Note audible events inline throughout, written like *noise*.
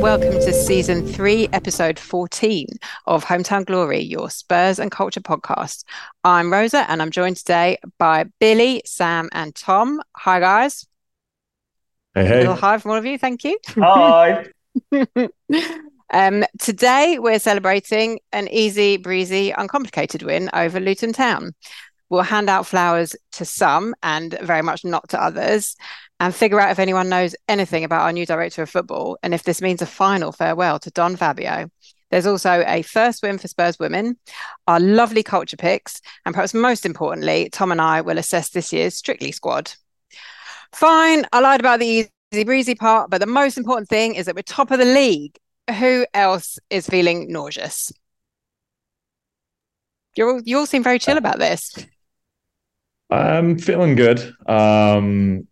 welcome to season three, episode 14 of Hometown Glory, your Spurs and Culture podcast. I'm Rosa and I'm joined today by Billie, Sam, and Tom. Hi, guys. Hey, hey. A little hi from all of you. Thank you. Hi. *laughs* um, today, we're celebrating an easy, breezy, uncomplicated win over Luton Town. We'll hand out flowers to some and very much not to others and figure out if anyone knows anything about our new director of football and if this means a final farewell to Don Fabio. There's also a first win for Spurs women, our lovely culture picks, and perhaps most importantly, Tom and I will assess this year's Strictly squad. Fine, I lied about the easy breezy part, but the most important thing is that we're top of the league. Who else is feeling nauseous? You all, you all seem very chill about this. I'm feeling good. Um,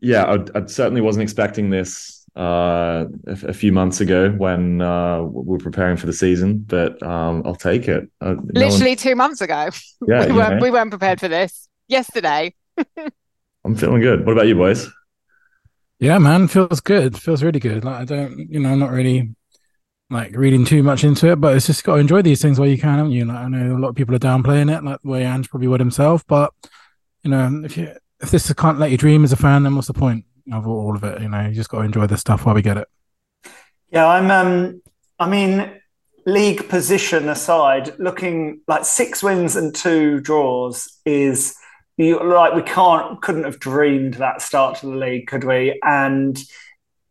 yeah, I, I, certainly wasn't expecting this uh, a, a, few months ago when uh, we were preparing for the season, but um, I'll take it. Uh, Literally no one... two months ago. Yeah, *laughs* we weren't, we weren't prepared for this yesterday. *laughs* I'm feeling good. What about you, boys? Yeah, man, feels good. Feels really good. Like I don't, you know, I'm not really like reading too much into it, but it's just got to enjoy these things while you can, haven't you? Like I know a lot of people are downplaying it, like the way Ange probably would himself, but you know, if you if this can't let you dream as a fan, then what's the point of all of it? You know, you just got to enjoy this stuff while we get it. Yeah, I'm. Um, I mean, league position aside, looking like six wins and two draws is you, like we can't couldn't have dreamed that start to the league, could we? And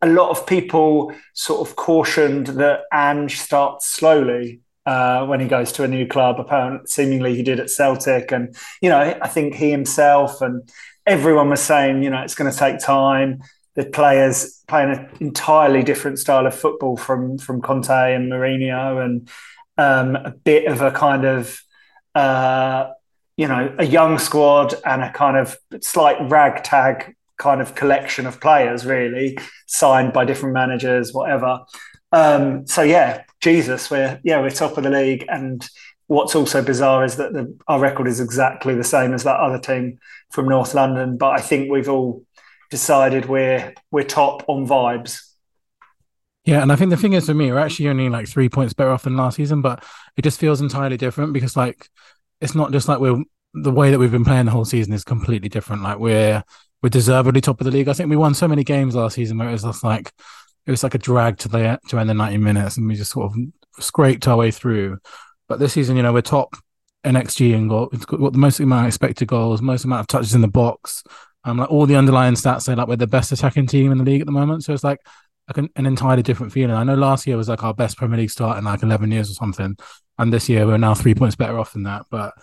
a lot of people sort of cautioned that Ange starts slowly uh, when he goes to a new club. Apparently, seemingly he did at Celtic, and you know, I think he himself and everyone was saying, you know, it's going to take time. The players playing an entirely different style of football from from Conte and Mourinho, and um, a bit of a kind of uh, you know a young squad and a kind of slight ragtag kind of collection of players, really signed by different managers, whatever. Um, so yeah, Jesus, we're yeah we're top of the league, and what's also bizarre is that the, our record is exactly the same as that other team from North London. But I think we've all decided we're we're top on vibes. Yeah, and I think the thing is for me, we're actually only like three points better off than last season, but it just feels entirely different because like it's not just like we're the way that we've been playing the whole season is completely different. Like we're we're deservedly top of the league. I think we won so many games last season where it was just like it was like a drag to the to end the ninety minutes, and we just sort of scraped our way through. But this season, you know, we're top in XG and. It's got the most amount of expected goals, most amount of touches in the box. Um, like all the underlying stats say like we're the best attacking team in the league at the moment. So it's like, like an, an entirely different feeling. I know last year was like our best Premier League start in like eleven years or something, and this year we're now three points better off than that. But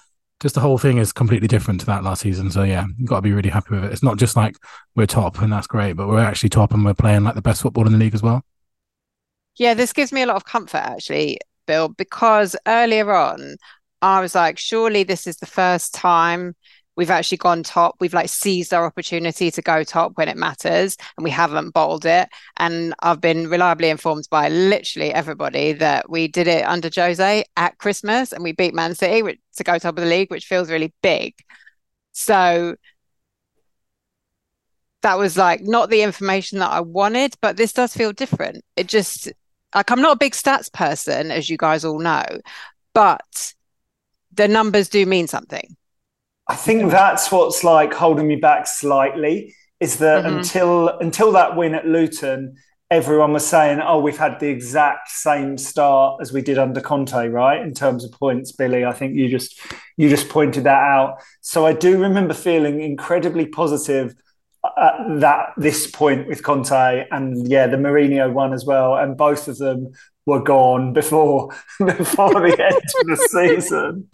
just the whole thing is completely different to that last season. So yeah, you've got to be really happy with it. It's not just like we're top and that's great, but we're actually top and we're playing like the best football in the league as well. Yeah, this gives me a lot of comfort actually, Bill, because earlier on I was like, surely this is the first time we've actually gone top. We've like seized our opportunity to go top when it matters, and we haven't bowled it. And I've been reliably informed by literally everybody that we did it under Jose at Christmas, and we beat Man City to go top of the league, which feels really big. So that was like not the information that I wanted, but this does feel different. It just like I'm not a big stats person, as you guys all know, but the numbers do mean something. I think that's what's like holding me back slightly is that mm-hmm. until until that win at Luton, everyone was saying, "Oh, we've had the exact same start as we did under Conte, right? In terms of points, Billie. I think you just you just pointed that out. So I do remember feeling incredibly positive at that this point with Conte, and yeah, the Mourinho one as well, and both of them were gone before *laughs* before the end of the *laughs* season.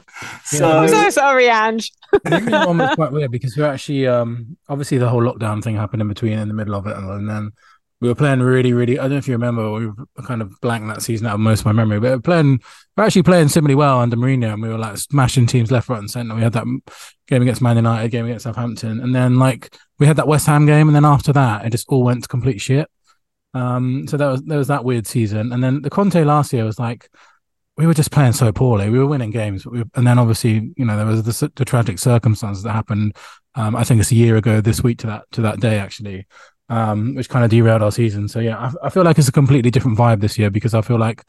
So I'm so sorry, Ange. the one was *laughs* quite weird because we were actually um obviously the whole lockdown thing happened in between in the middle of it and then we were playing really, really. I don't know if you remember, we were kind of blank that season out of most of my memory, but we we're playing, we are actually playing similarly well under Mourinho, and we were like smashing teams left, right, and centre. We had that game against Man United, game against Southampton, and then like we had that West Ham game, and then after that, it just all went to complete shit. Um, so that was there was that weird season, and then the Conte last year was like we were just playing so poorly. We were winning games, we, and then obviously, you know, there was the, the tragic circumstances that happened. Um, I think it's a year ago this week to that to that day actually, um, which kind of derailed our season. So yeah, I, I, feel like it's a completely different vibe this year because I feel like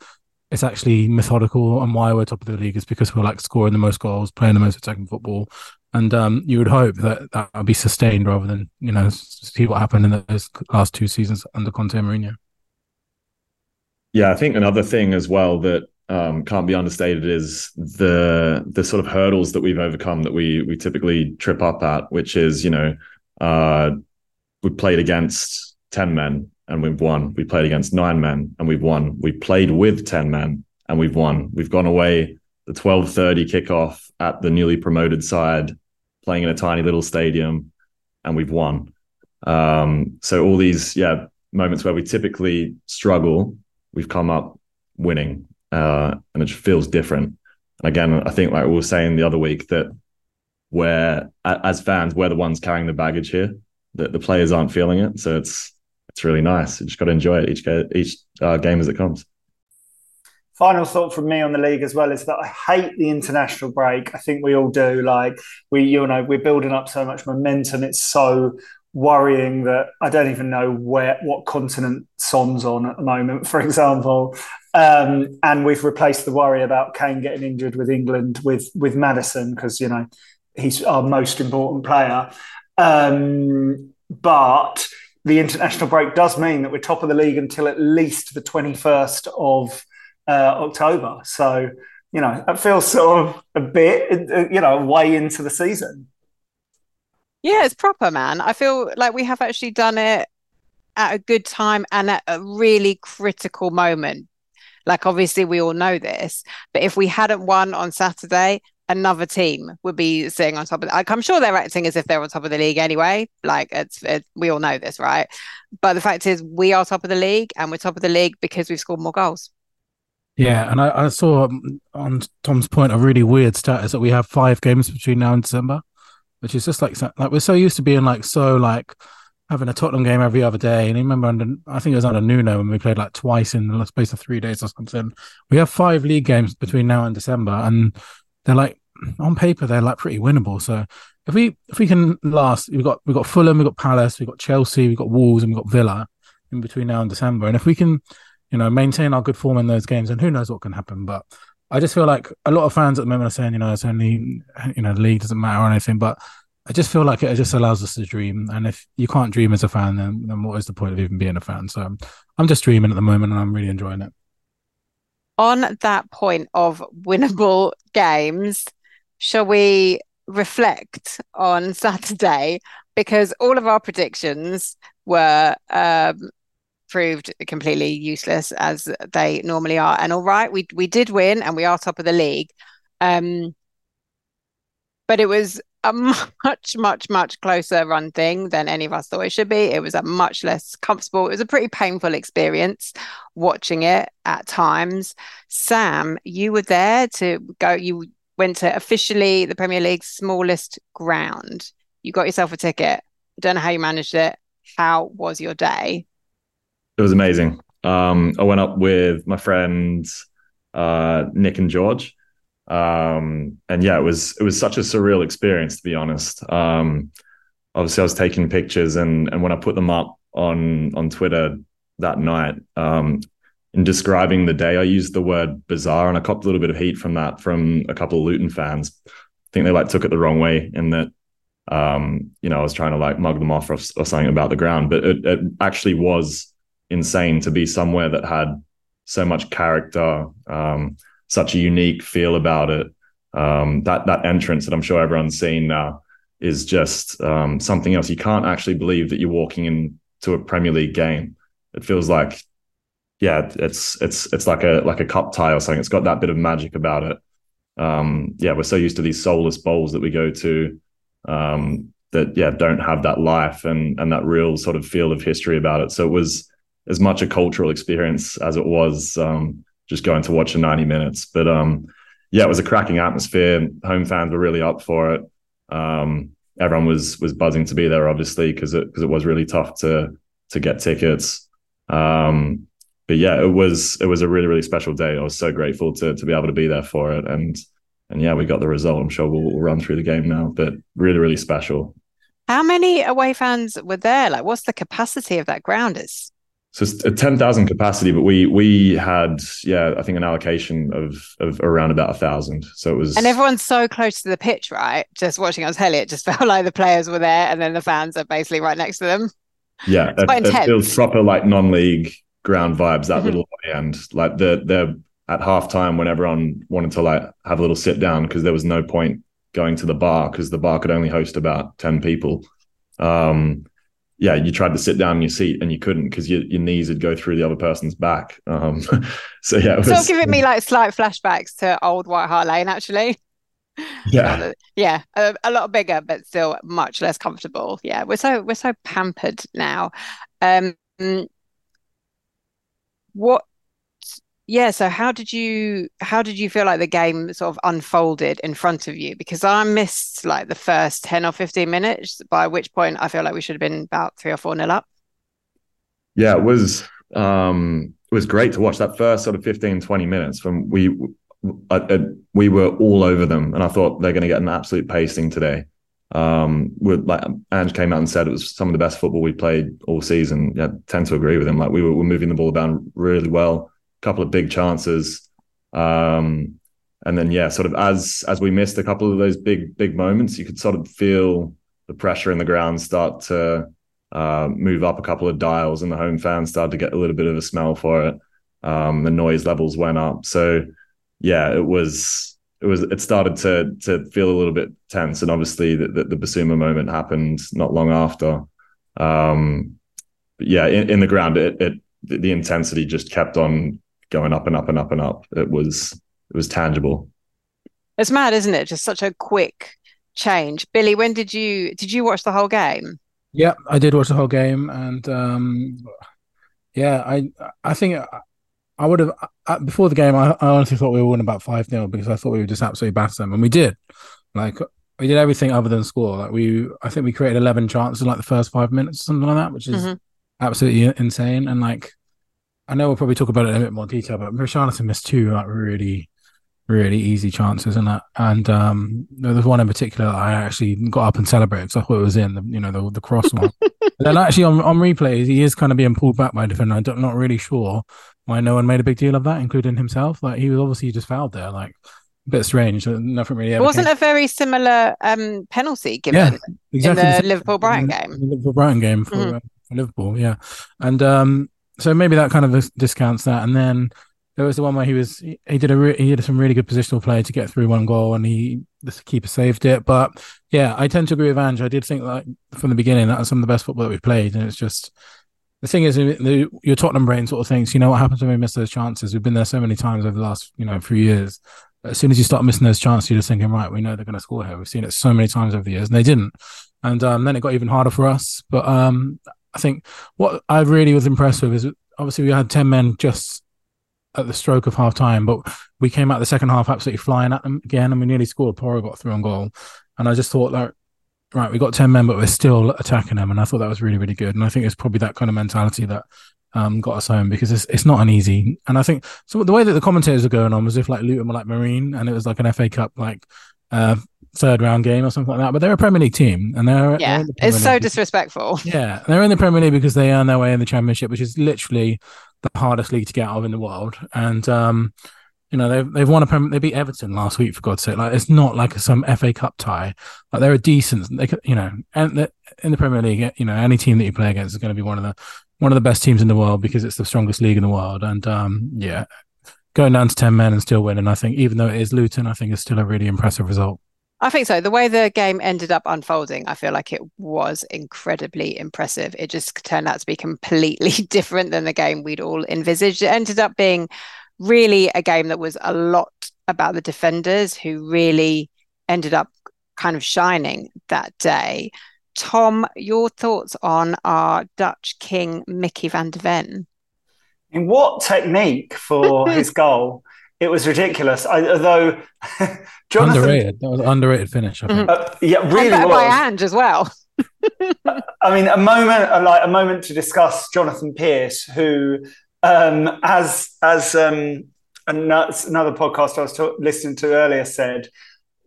it's actually methodical and why we're top of the league is because we're like scoring the most goals, playing the most attacking football, and um, you would hope that that would be sustained rather than you know see what happened in those last two seasons under Conte and Mourinho. Yeah, I think another thing as well that um, can't be understated is the the sort of hurdles that we've overcome that we we typically trip up at, which is you know uh, we played against 10 men and we've won. We played against nine men and we've won. We played with 10 men and we've won. We've gone away the 12:30 kickoff at the newly promoted side, playing in a tiny little stadium, and we've won. Um, so all these, yeah, moments where we typically struggle, we've come up winning, uh, and it feels different. And again, I think like we were saying the other week that where as fans, we're the ones carrying the baggage here that the players aren't feeling it. So it's it's really nice. You just got to enjoy it each each uh, game as it comes. Final thought from me on the league as well is that I hate the international break. I think we all do. Like we, you know, we're building up so much momentum. It's so worrying that I don't even know where what continent Son's on at the moment, *laughs* for example. Um, and we've replaced the worry about Kane getting injured with England with with Maddison because you know he's our most important player. Um, but the international break does mean that we're top of the league until at least the 21st of October. So, you know, it feels sort of a bit, uh, you know, way into the season. Yeah, it's proper, man. I feel like we have actually done it at a good time and at a really critical moment. Like, obviously, we all know this, but if we hadn't won on Saturday, another team would be sitting on top of. Like, I'm sure they're acting as if they're on top of the league anyway. Like it's, it, we all know this, right? But the fact is, we are top of the league, and we're top of the league because we've scored more goals. Yeah, and I, I saw um, on Tom's point a really weird stat is that we have five games between now and December, which is just like like we're so used to being like so like having a Tottenham game every other day. And remember under, I think it was under Nuno when we played like twice in the space of three days or something. We have five league games between now and December, and they're like on paper they're like pretty winnable. So if we if we can last, we've got we've got Fulham, we've got Palace, we've got Chelsea, we've got Wolves, and we've got Villa in between now and December. And if we can, you know, maintain our good form in those games, and who knows what can happen. But I just feel like a lot of fans at the moment are saying, you know, it's only you know the league doesn't matter or anything, but I just feel like it just allows us to dream. And if you can't dream as a fan, then, then what is the point of even being a fan? So I'm just dreaming at the moment and I'm really enjoying it. On that point of winnable games, shall we reflect on *laughs* Saturday? Because all of our predictions were um, proved completely useless as they normally are. And all right, we we did win and we are top of the league. Um, but it was a *laughs* much, much, much closer run thing than any of us thought it should be. It was a much less comfortable. It was a pretty painful experience watching it at times. Sam, you were there to go. You went to officially the Premier League's smallest ground. You got yourself a ticket. Don't know how you managed it. How was your day? It was amazing. Um, I went up with my friends uh, Nick and George, um, and yeah, it was it was such a surreal experience to be honest. Um, obviously, I was taking pictures, and and when I put them up on on Twitter that night, um, in describing the day, I used the word bizarre, and I copped a little bit of heat from that from a couple of Luton fans. I think they like took it the wrong way in that, um, you know, I was trying to like mug them off or, or something about the ground, but it, it, actually was insane to be somewhere that had so much character, um, such a unique feel about it. Um, that that entrance that I'm sure everyone's seen now is just um, something else. You can't actually believe that you're walking into a Premier League game. It feels like yeah, it's it's it's like a like a cup tie or something. It's got that bit of magic about it. Um, yeah, we're so used to these soulless bowls that we go to um, that yeah don't have that life and and that real sort of feel of history about it. So it was as much a cultural experience as it was um, just going to watch a 90 minutes. But um, yeah, it was a cracking atmosphere. Home fans were really up for it. Um, everyone was was buzzing to be there, obviously, because it because it was really tough to to get tickets. Um, but yeah, it was it was a really really special day. I was so grateful to to be able to be there for it, and and yeah, we got the result. I'm sure we'll, we'll run through the game now, but really really special. How many away fans were there? Like, what's the capacity of that ground? Is so it's a ten thousand capacity, but we we had yeah I think an allocation of of around about a thousand. So it was and everyone's so close to the pitch, right? Just watching us telly, it just *laughs* felt like the players were there, and then the fans are basically right next to them. Yeah, it's quite it, intense. it feels proper like non-league ground vibes that mm-hmm. little end. Like the they're at halftime when everyone wanted to like have a little sit down because there was no point going to the bar because the bar could only host about ten people. Um, yeah, you tried to sit down in your seat and you couldn't because your, your knees would go through the other person's back. Um, *laughs* so yeah, it was, giving me like slight flashbacks to old White Hart Lane, actually. Yeah, *laughs* yeah, a, a, lot bigger, but still much less comfortable. Yeah, we're so we're so pampered now. Um, what yeah so how did you how did you feel like the game sort of unfolded in front of you? Because i missed like the first 10 or 15 minutes by which point i feel like we should have been about three or four nil up. Yeah it was um it was great to watch that first sort of 15 20 minutes from we uh, we were all over them and i thought they're going to get an absolute pasting today. Um with like Ange came out and said it was some of the best football we played all season. Yeah tend to agree with him. Like we were, were moving the ball down really well couple of big chances. Um, and then yeah, sort of as as we missed a couple of those big big moments, you could sort of feel the pressure in the ground start to uh, move up a couple of dials, and the home fans started to get a little bit of a smell for it. Um, the noise levels went up, so yeah, it was it was it started to to feel a little bit tense, and obviously the, the, the Bissouma moment happened not long after. Um, yeah, in, in the ground, it, it the intensity just kept on going up and up and up and up. It was it was tangible. It's mad, isn't it? Just such a quick change. Billie, when did you did you watch the whole game? Yeah, I did watch the whole game, and um, yeah, I I think I would have uh, before the game. I, I honestly thought we were winning about five 0 because I thought we would just absolutely batter them, and we did. Like we did everything other than score. Like we, I think we created eleven chances in like the first five minutes, or something like that, which is mm-hmm. absolutely insane. And like I know we'll probably talk about it in a bit more detail, but Richarlison missed two like really, really easy chances in that. And um, there was one in particular that I actually got up and celebrated because I thought it was in the you know the, the cross one. *laughs* then actually on on replays, he is kind of being pulled back by a defender. I'm not really sure why no one made a big deal of that, including himself. Like he was obviously just fouled there. Like a bit strange. Nothing really. Ever wasn't came. a very similar um, penalty given yeah, exactly in the, the Liverpool Brighton game. Liverpool Brighton game for, mm-hmm. uh, for Liverpool, yeah. And um, so maybe that kind of discounts that. And then there was the one where he was he did a re- he did some really good positional play to get through one goal, and he the keeper saved it. But yeah, I tend to agree with Ange. I did think like from the beginning that was some of the best football that we've played, and it's just the thing is the, your Tottenham brain sort of thinks, you know what happens when we miss those chances? We've been there so many times over the last you know few years. As soon as you start missing those chances, you're just thinking, right, we know they're going to score here. We've seen it so many times over the years, and they didn't. And um, then it got even harder for us. But um, I think what I really was impressed with is obviously we had 10 men just at the stroke of half time, but we came out the second half absolutely flying at them again and we nearly scored. Porro got through on goal. And I just thought that, right, we got 10 men, but we're still attacking them. And I thought that was really, really good. And I think it's probably that kind of mentality that um, got us home because it's it's not an easy. And I think so the way that the commentators were going on was if like Luton were like Marine and it was like an FA Cup like uh, third round game or something like that. But they're a Premier League team, and they're yeah, they're the it's so disrespectful. *laughs* Yeah, they're in the Premier League because they earn their way in the Championship, which is literally the hardest league to get out of in the world. And um, you know they've they've won a Premier. They beat Everton last week for God's sake. Like it's not like some FA Cup tie. Like they're a decent. They could, you know and in the Premier League, you know any team that you play against is going to be one of the one of the best teams in the world because it's the strongest league in the world. And um, yeah, going down to ten men and still winning, I think even though it is Luton, I think is still a really impressive result. I think so. The way the game ended up unfolding, I feel like it was incredibly impressive. It just turned out to be *laughs* completely different than the game we'd all envisaged. It ended up being really a game that was a lot about the defenders who really ended up kind of shining that day. Tom, your thoughts on our Dutch king, Micky van de Ven? And what technique for *laughs* his goal! It was ridiculous. I, although *laughs* Jonathan, underrated, that was an underrated finish. I think. Uh, yeah, really and was. by Ange as well. *laughs* I mean, a moment like a moment to discuss Jonathan Pearce, who, um, as as um, another podcast I was to- listening to earlier said,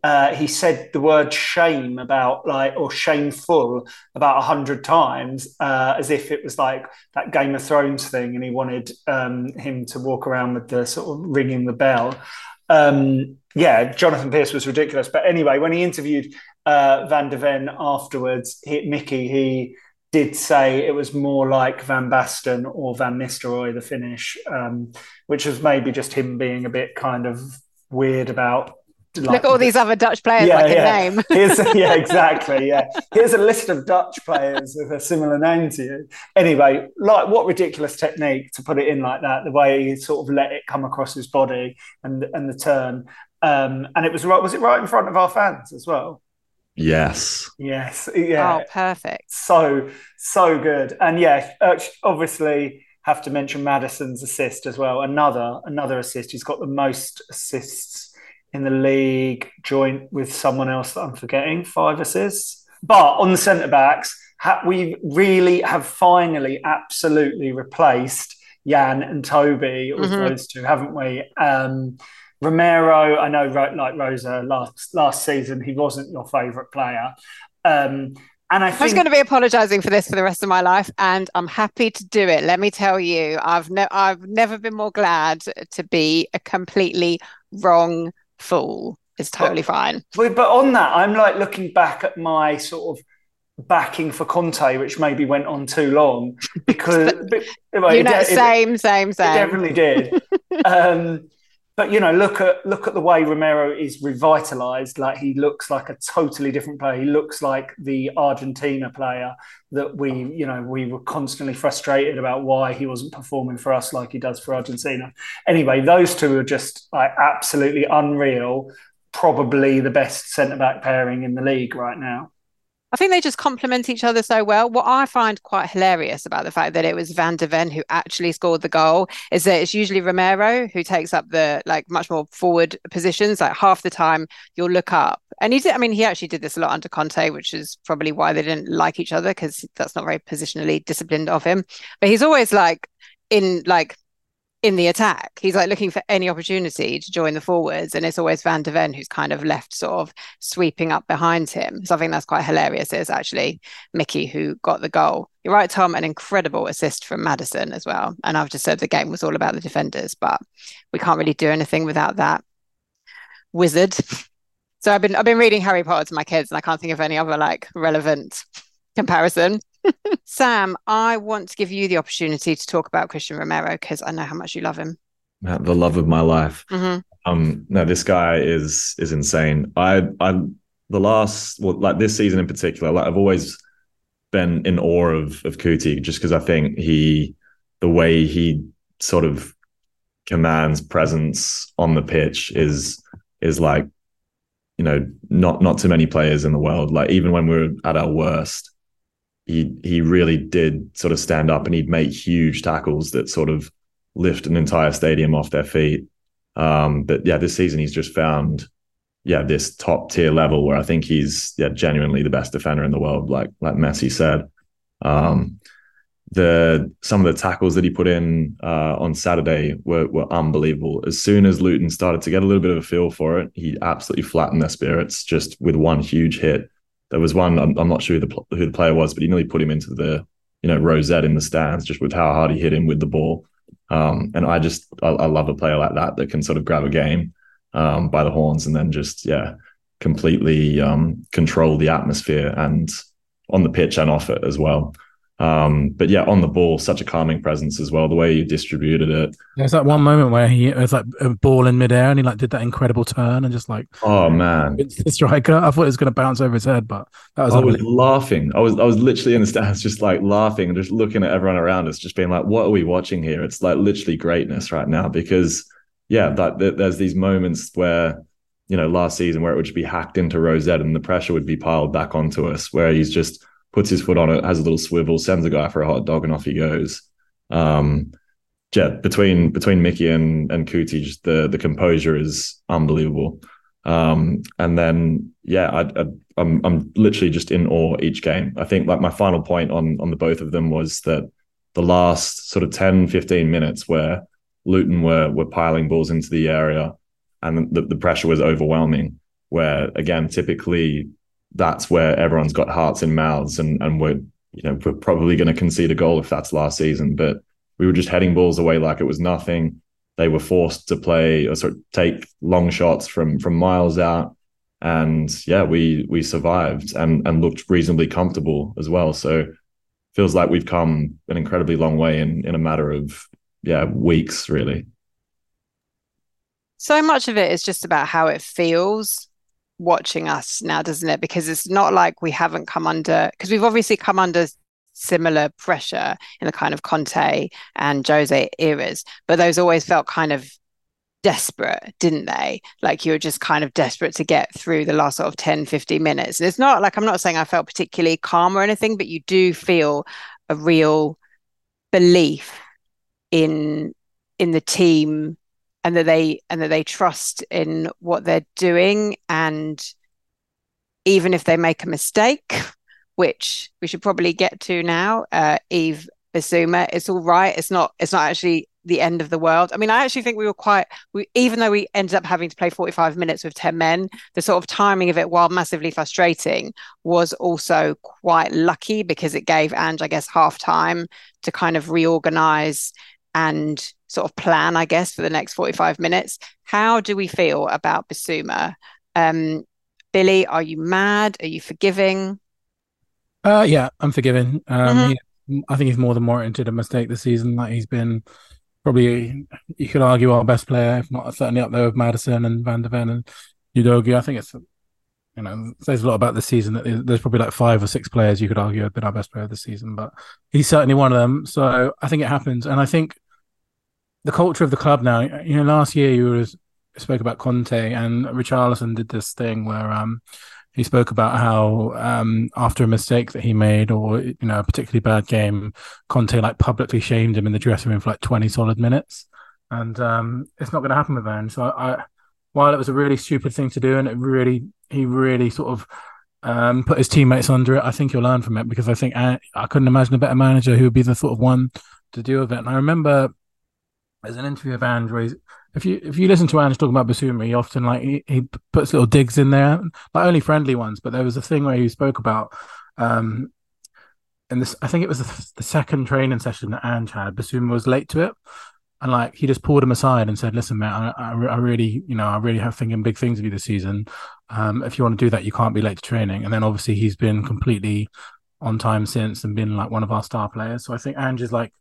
uh, he said the word shame about like or shameful about a hundred times uh, as if it was like that Game of Thrones thing, and he wanted um, him to walk around with the sort of ringing the bell. Um, yeah, Jonathan Pearce was ridiculous. But anyway, when he interviewed uh, Van de Ven afterwards, he, Micky, he did say it was more like Van Basten or Van Nistelrooy, the finish, um, which was maybe just him being a bit kind of weird about like, Look at all these other Dutch players yeah, like yeah. a name. *laughs* Here's, yeah, *laughs* exactly. Yeah. Here's a list of Dutch players with a similar name to you. Anyway, like what ridiculous technique to put it in like that, the way he sort of let it come across his body and and the turn. Um, and it was right, was it right in front of our fans as well? Yes. Yes. Yeah. Oh, perfect. So, so good. And yeah, obviously have to mention Maddison's assist as well. Another, another assist. He's got the most assists in the league, joint with someone else that I'm forgetting, five assists. But on the centre backs, we really have finally absolutely replaced Jan and Toby with mm-hmm. those two, haven't we? Um, Romero, I know, like Rosa last last season, he wasn't your favourite player. Um, and I think I'm going to be apologising for this for the rest of my life, and I'm happy to do it. Let me tell you, I've I've never been more glad to be a completely wrong fool is totally but, fine. But, but on that, I'm like looking back at my sort of backing for Conte, which maybe went on too long because *laughs* but, you know, it, same, same, same. It definitely did. *laughs* um, but you know, look at look at the way Romero is revitalized. Like he looks like a totally different player. He looks like the Argentina player that we, you know, we were constantly frustrated about why he wasn't performing for us like he does for Argentina. Anyway, those two are just like absolutely unreal. Probably the best centre back pairing in the league right now. I think they just complement each other so well. What I find quite hilarious about the fact that it was Van de Ven who actually scored the goal is that it's usually Romero who takes up the like much more forward positions. Like half the time you'll look up. And he did, I mean, he actually did this a lot under Conte, which is probably why they didn't like each other because that's not very positionally disciplined of him. But he's always like in like in the attack. He's like looking for any opportunity to join the forwards, and it's always Van de Ven who's kind of left sort of sweeping up behind him. So I think that's quite hilarious. It's actually Micky who got the goal. You're right, Tom. An incredible assist from Maddison as well. And I've just said the game was all about the defenders, but we can't really do anything without that wizard. *laughs* So I've been I've been reading Harry Potter to my kids, and I can't think of any other like relevant comparison. *laughs* Sam, I want to give you the opportunity to talk about Cristian Romero because I know how much you love him. The love of my life. Mm-hmm. Um, no, this guy is is insane. I I the last well, like this season in particular, like I've always been in awe of of Cuti just because I think he the way he sort of commands presence on the pitch is is like you know not not too many players in the world like even when we're at our worst he he really did sort of stand up and he'd make huge tackles that sort of lift an entire stadium off their feet. Um, but yeah, this season he's just found yeah this top tier level where I think he's yeah genuinely the best defender in the world, like like Messi said. Um, the some of the tackles that he put in uh, on Saturday were were unbelievable. As soon as Luton started to get a little bit of a feel for it, he absolutely flattened their spirits just with one huge hit. There was one I'm, I'm not sure who the who the player was, but he nearly put him into the you know rosette in the stands just with how hard he hit him with the ball. Um, and I just I, I, love a player like that that can sort of grab a game um, by the horns and then just yeah completely um, control the atmosphere and on the pitch and off it as well. Um, but yeah, on the ball, such a calming presence as well. The way you distributed it. There's that one moment where he it was like a ball in midair and he like did that incredible turn and just like oh man, it's the striker. I thought it was going to bounce over his head, but that was. I was laughing. I was I was literally in the stands, just like laughing and just looking at everyone around us, just being like, "What are we watching here?" It's like literally greatness right now because yeah, that, that there's these moments where you know last season where it would just be hacked into Rosette and the pressure would be piled back onto us, where he's just puts his foot on it, has a little swivel, sends a guy for a hot dog, and off he goes. Um, yeah, between between Micky and and Cuti, the the composure is unbelievable. Um, and then yeah, I, I, I'm I'm literally just in awe each game. I think like my final point on on the both of them was that the last sort of 10, 15 minutes where Luton were were piling balls into the area and the, the pressure was overwhelming. Where again, typically that's where everyone's got hearts in mouths and and we're you know we're probably going to concede a goal if that's last season, but we were just heading balls away like it was nothing. They were forced to play uh, or sort of take long shots from from miles out, and yeah, we we survived and and looked reasonably comfortable as well. So feels like we've come an incredibly long way in in a matter of yeah weeks really. So much of it is just about how it feels watching us now, doesn't it? Because it's not like we haven't come under because we've obviously come under similar pressure in the kind of Conte and Jose eras, but those always felt kind of desperate, didn't they? Like you were just kind of desperate to get through the last sort of 10, 15 minutes. And it's not like I'm not saying I felt particularly calm or anything, but you do feel a real belief in in the team and that they and that they trust in what they're doing and even if they make a mistake which we should probably get to now. Uh, Yves Bissouma, it's all right. It's not. It's not actually the end of the world. I mean, I actually think we were quite. We even though we ended up having to play forty five minutes with ten men, the sort of timing of it, while massively frustrating, was also quite lucky because it gave Ange, I guess, half time to kind of reorganize and sort of plan, I guess, for the next 45 minutes. How do we feel about Bissouma? Um, Billie, are you mad? Are you forgiving? Uh, yeah, I'm forgiving. Um, mm-hmm. he, I think he's more than warranted a mistake this season. Like he's been probably, you could argue, our best player, if not certainly up there with Maddison and Van de Ven and Udogie. I think it's, you know, says a lot about the season that there's probably like five or six players you could argue have been our best player this season, but he's certainly one of them. So I think it happens, and I think the culture of the club now. You know, last year you spoke about Conte and Richarlison did this thing where um he spoke about how um, after a mistake that he made or you know a particularly bad game, Conte like publicly shamed him in the dressing room for like twenty solid minutes, and um, it's not going to happen with Van. So I, I, while it was a really stupid thing to do, and it really he really sort of um, put his teammates under it, I think he'll learn from it because I think I, I couldn't imagine a better manager who would be the sort of one to deal with it. And I remember there's an interview of Andrew if you if you listen to Ange talking about Bissouma, he often like he, he puts little digs in there, like only friendly ones. But there was a thing where he spoke about, um, and this I think it was the, the second training session that Ange had. Bissouma was late to it, and like he just pulled him aside and said, "Listen, man, I, I, I really, you know, I really have thinking big things of you this season. Um, if you want to do that, you can't be late to training." And then obviously he's been completely on time since and been like one of our star players. So I think Ange is like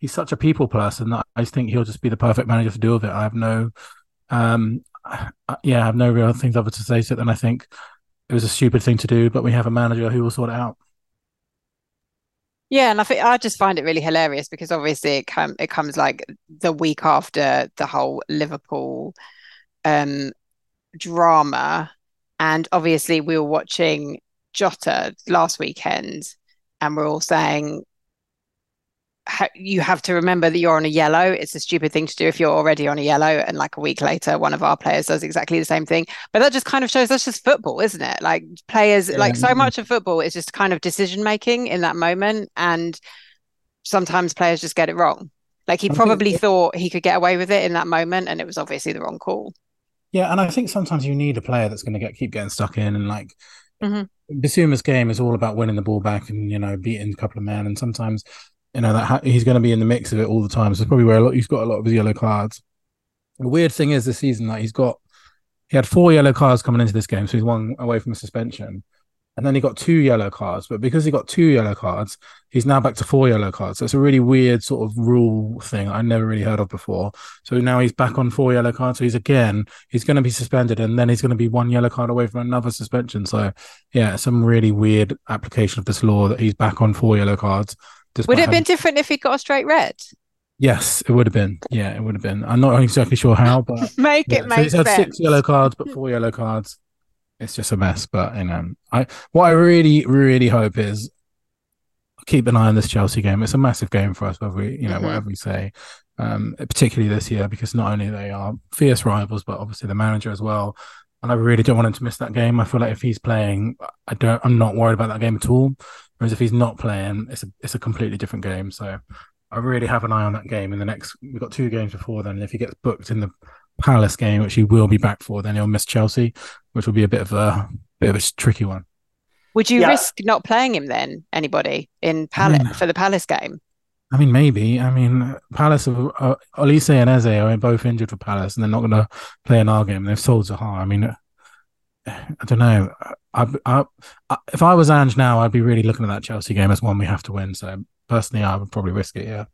he's such a people person that I just think he'll just be the perfect manager to deal with it. I have no, um, yeah, I have no real things other to say to it than I think it was a stupid thing to do, but we have a manager who will sort it out. Yeah, and I think I just find it really hilarious because obviously it come it comes like the week after the whole Liverpool um drama, and obviously we were watching Jota last weekend, and we're all saying you have to remember that you're on a yellow. It's a stupid thing to do if you're already on a yellow, and like a week later, one of our players does exactly the same thing. But that just kind of shows that's just football, isn't it? Like players, yeah. like so much of football is just kind of decision making in that moment, and sometimes players just get it wrong. Like he probably thought he could get away with it in that moment, and it was obviously the wrong call. Yeah, and I think sometimes you need a player that's going to get keep getting stuck in, and like mm-hmm. Bissouma's game is all about winning the ball back and you know beating a couple of men, and sometimes you know that ha- he's going to be in the mix of it all the time. So probably where a lot he's got a lot of his yellow cards. The weird thing is this season, like he's got he had four yellow cards coming into this game, so he's one away from a suspension. And then he got two yellow cards, but because he got two yellow cards, he's now back to four yellow cards. So it's a really weird sort of rule thing I never really heard of before. So now he's back on four yellow cards. So he's again, he's going to be suspended, and then he's going to be one yellow card away from another suspension. So yeah, some really weird application of this law that he's back on four yellow cards would it have been different if he got a straight red? Yes, it would have been. Yeah, it would have been. I'm not exactly sure how, but make yeah. it make it. so he's had sense. six yellow cards, but four yellow cards. It's just a mess. But you know, I what I really, really hope is keep an eye on this Chelsea game. It's a massive game for us, whether we, you know, Mhm. whatever we say, um, particularly this year, because not only they are fierce rivals, but obviously the manager as well. And I really don't want him to miss that game. I feel like if he's playing, I don't, I'm not worried about that game at all. Whereas if he's not playing, it's a, it's a completely different game. So I really have an eye on that game in the next. We've got two games before then. And if he gets booked in the Palace game, which he will be back for, then he'll miss Chelsea, which will be a bit of a bit of a tricky one. Would you Yeah. risk not playing him then? Anybody in Palace Mm. for the Palace game? I mean, maybe. I mean, Palace, are- uh, Olise and Eze are both injured for Palace, and they're not going to play in our game. They've sold Zaha. I mean, uh, I don't know. I, I, I, if I was Ange now, I'd be really looking at that Chelsea game as one we have to win. So personally, I would probably risk it. Yeah.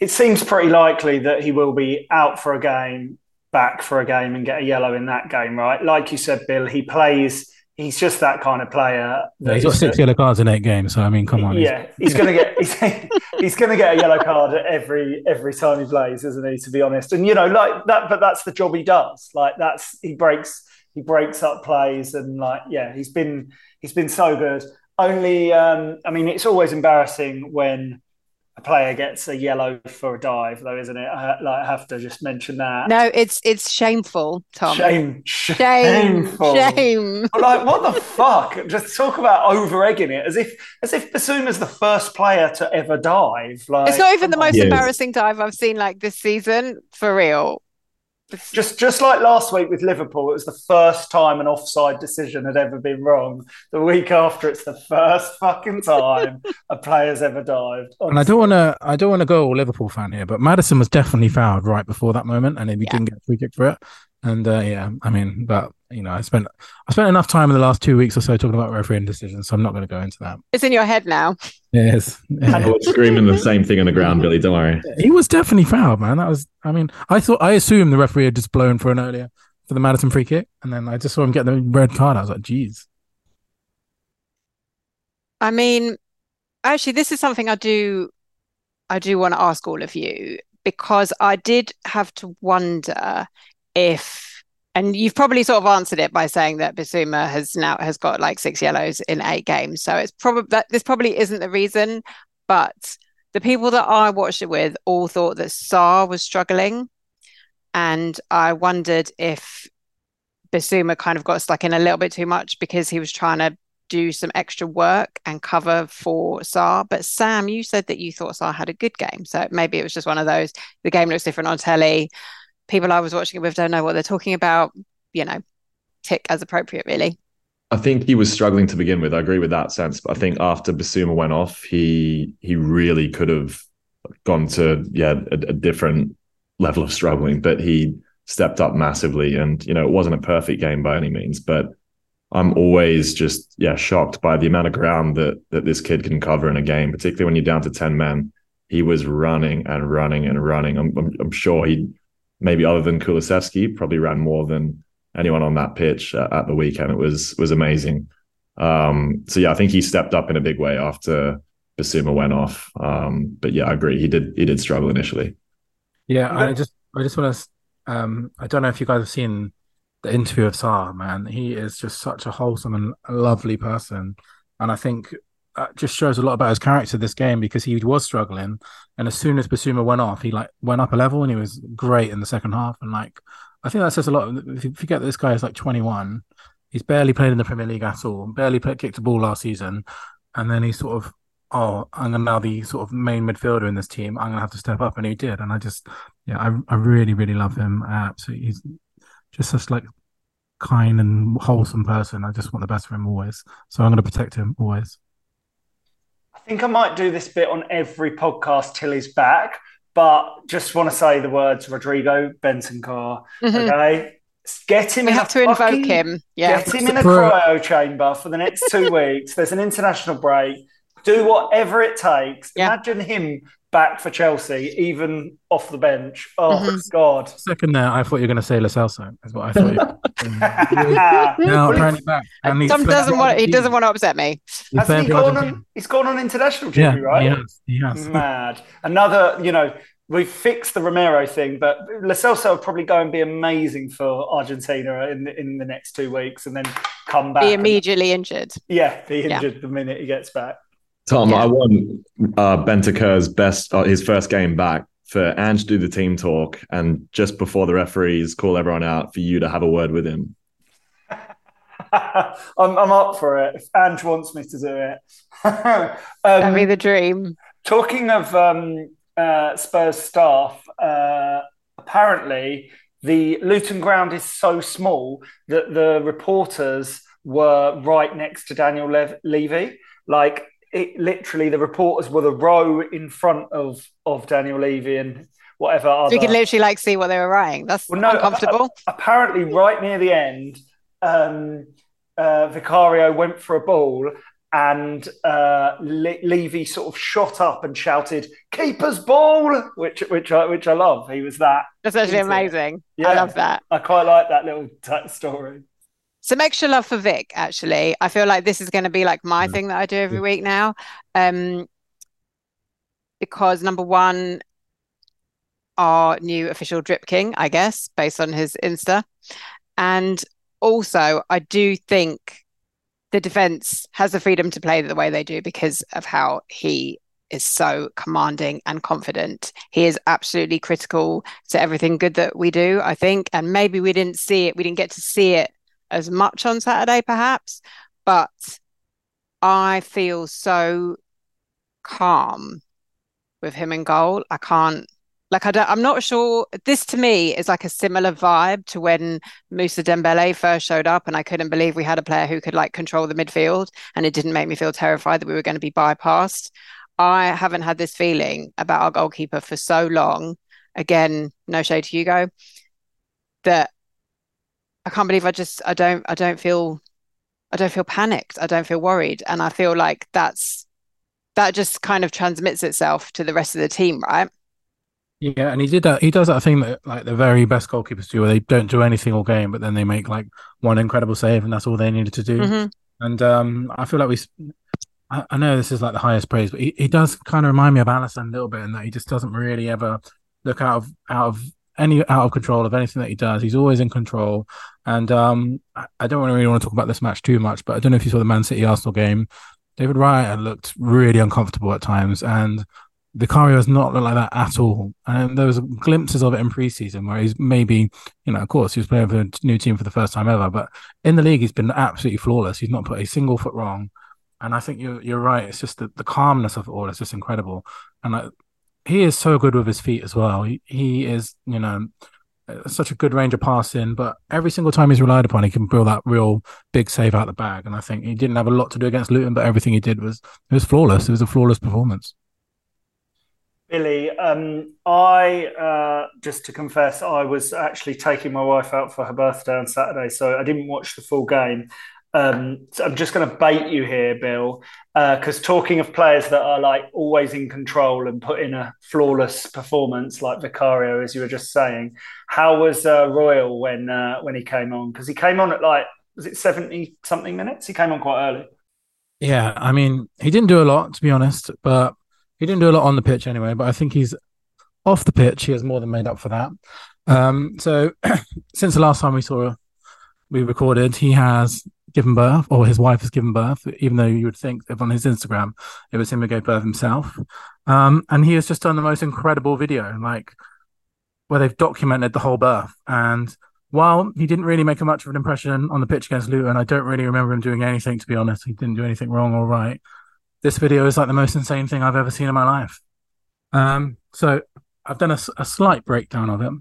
It seems pretty likely that he will be out for a game, back for a game, and get a yellow in that game, right? Like you said, Bill, he plays. He's just that kind of player. Yeah, he's got six yellow cards in eight games. So I mean, come on. he's- Yeah, he's going to get he's, *laughs* he's going to get a yellow card every every time he plays, isn't he? To be honest, and you know, like that, but that's the job he does. Like that's he breaks he breaks up plays, and like yeah, he's been he's been so good. Only, um, I mean, it's always embarrassing when a player gets a yellow for a dive, though, isn't it? I, like, I have to just mention that. No, it's it's shameful, Tom. Shame, Shame, shameful. shame. But, like what the fuck? Just talk about over egging it as if as if Bissouma's the first player to ever dive. Like It's not even the most Yes. embarrassing dive I've seen like this season, for real. Just just like last week with Liverpool, it was the first time an offside decision had ever been wrong. The week after, it's the first fucking time a player's ever dived. And I don't want to, I don't want to go all Liverpool fan here, but Maddison was definitely fouled right before that moment, and he Yeah. didn't get a free kick for it. And uh, yeah, I mean, but you know, I spent, I spent enough time in the last two weeks or so talking about refereeing decisions, so I'm not going to go into that. It's in your head now. Yes, *laughs* I was screaming the same thing on the ground, Billie. Don't worry. he was definitely fouled, man. That was, I mean, I thought, I assumed the referee had just blown for an earlier for the Maddison free kick, and then I just saw him get the red card. I was like, geez. I mean, actually, this is something I do I do want to ask all of you because I did have to wonder if, and you've probably sort of answered it by saying that Bissouma has now has got like six yellows in eight games. So it's probably that this probably isn't the reason, but the people that I watched it with all thought that Sarr was struggling. And I wondered if Bissouma kind of got stuck in a little bit too much because he was trying to do some extra work and cover for Sarr. But Sam, you said that you thought Sarr had a good game. So maybe it was just one of those. The game looks different on telly. People I was watching it with don't know what they're talking about. You know, tick as appropriate, really. I think he was struggling to begin with. I agree with that sense, but I think after Bissouma went off, he he really could have gone to yeah a, a different level of struggling. But he stepped up massively, and you know it wasn't a perfect game by any means. But I'm always just yeah shocked by the amount of ground that that this kid can cover in a game, particularly when you're down to ten men. He was running and running and running. I'm I'm, I'm sure he maybe other than Kulusevski probably ran more than anyone on that pitch at, at the weekend. It was was amazing. Um, so yeah, I think he stepped up in a big way after Bissouma went off. Um, but yeah, I agree. He did he did struggle initially. Yeah, I just I just want to um I don't know if you guys have seen the interview of Sarr, man. He is just such a wholesome and lovely person. And I think that just shows a lot about his character this game because he was struggling and as soon as Bissouma went off, he like went up a level and he was great in the second half. And like I think that says a lot. If you forget that this guy is like 21, he's barely played in the Premier League at all, barely kicked a ball last season, and then he sort of oh, I'm gonna now the sort of main midfielder in this team. I'm gonna have to step up, and he did. And I just, yeah, I, I really, really love him. Absolutely, he's just such like kind and wholesome person. I just want the best for him always. So I'm gonna protect him always. I think I might do this bit on every podcast till he's back, but just want to say the words Rodrigo Bentancur. Mhm. Okay, get him. We in have a to invoke him. Yeah. Get him in a cryo chamber for the next two *laughs* weeks. There's an international break. Do whatever it takes. Yeah. Imagine him back for Chelsea, even off the bench. Oh Mhm. God! Second there, I thought you were gonna say Lo Celso. Is what I thought. You Has now Well, apparently back. And he's Tom doesn't want he doesn't want to upset me. He's Hasn't he gone on? He's gone on international Yeah, duty, right? he has. He has. *laughs* Mad. Another, you know, we fixed the Romero thing, but Lo Celso will probably go and be amazing for Argentina in the, in the next two weeks, and then come back. Be and- immediately injured. yeah, be Yeah. injured the minute he gets back. Tom, Yeah. I want uh, Bentancur's best, uh, his first game back for Ange to do the team talk, and just before the referees call everyone out, for you to have a word with him. *laughs* I'm, I'm up for it. If Ange wants me to do it. *laughs* That'd um, be the dream. Talking of um, uh, Spurs staff, uh, apparently the Luton ground is so small that the reporters were right next to Daniel Lev- Levy. Like it, literally, the reporters were the row in front of of Daniel Levy and whatever other. So you could literally like see what they were writing. That's Well, no, uncomfortable. apparently, right near the end, um, uh, Vicario went for a ball, and uh, Le- Levy sort of shot up and shouted "keeper's ball," which which I which I love. He was that. That's actually amazing. I love that. I quite like that little t- story. Some extra love for Vic, actually. I feel like this is going to be like my Yeah. thing that I do every week now. Um, because number one, our new official drip king, I guess, based on his Insta. And also, I do think the defense has the freedom to play the way they do because of how he is so commanding and confident. He is absolutely critical to everything good that we do, I think. And maybe we didn't see it, we didn't get to see it as much on Saturday, perhaps, but I feel so calm with him in goal. I can't like I don't I'm not sure this to me is like a similar vibe to when Musa Dembele first showed up and I couldn't believe we had a player who could like control the midfield and it didn't make me feel terrified that we were going to be bypassed. I haven't had this feeling about our goalkeeper for so long. Again, no shade to Hugo. That I can't believe I just I don't I don't feel I don't feel panicked. I don't feel worried. And I feel like that's that just kind of transmits itself to the rest of the team, right? Yeah, and he did that. He does that thing that like the very best goalkeepers do, where they don't do anything all game, but then they make like one incredible save, and that's all they needed to do. Mhm. And um, I feel like we, I know this is like the highest praise, but he, he does kind of remind me of Alisson a little bit in that he just doesn't really ever look out of out of any out of control of anything that he does. He's always in control. And um, I, don't really want to talk about this match too much, but I don't know if you saw the Man City Arsenal game. David Raya looked really uncomfortable at times, and the Vicario has not looked like that at all. And there was glimpses of it in preseason where he's maybe, you know, of course, he was playing for a new team for the first time ever, but in the league, he's been absolutely flawless. He's not put a single foot wrong. And I think you're you're right. It's just the, the calmness of it all is just incredible. And he is so good with his feet as well. He, he is, you know, such a good range of passing, but every single time he's relied upon, he can build that real big save out the bag. And I think he didn't have a lot to do against Luton, but everything he did was it was flawless. It was a flawless performance. Billie, um, I uh, just to confess, I was actually taking my wife out for her birthday on Saturday, so I didn't watch the full game. Um, so I'm just going to bait you here, Bill, because talking of players that are like always in control and put in a flawless performance, like Vicario, as you were just saying, how was uh, Royal when uh, when he came on? Because he came on at like was it seventy something minutes? He came on quite early. Yeah, I mean, he didn't do a lot to be honest, but he didn't do a lot on the pitch anyway. But I think he's off the pitch. He has more than made up for that. Um, so *clears throat* since the last time we saw we recorded, he has given birth, or his wife has given birth. Even though you would think if on his Instagram it was him who gave birth himself, um, and he has just done the most incredible video, like where they've documented the whole birth and. While he didn't really make a much of an impression on the pitch against Luton, I don't really remember him doing anything. To be honest, he didn't do anything wrong or right. This video is like the most insane thing I've ever seen in my life. Um, so I've done a slight breakdown of it,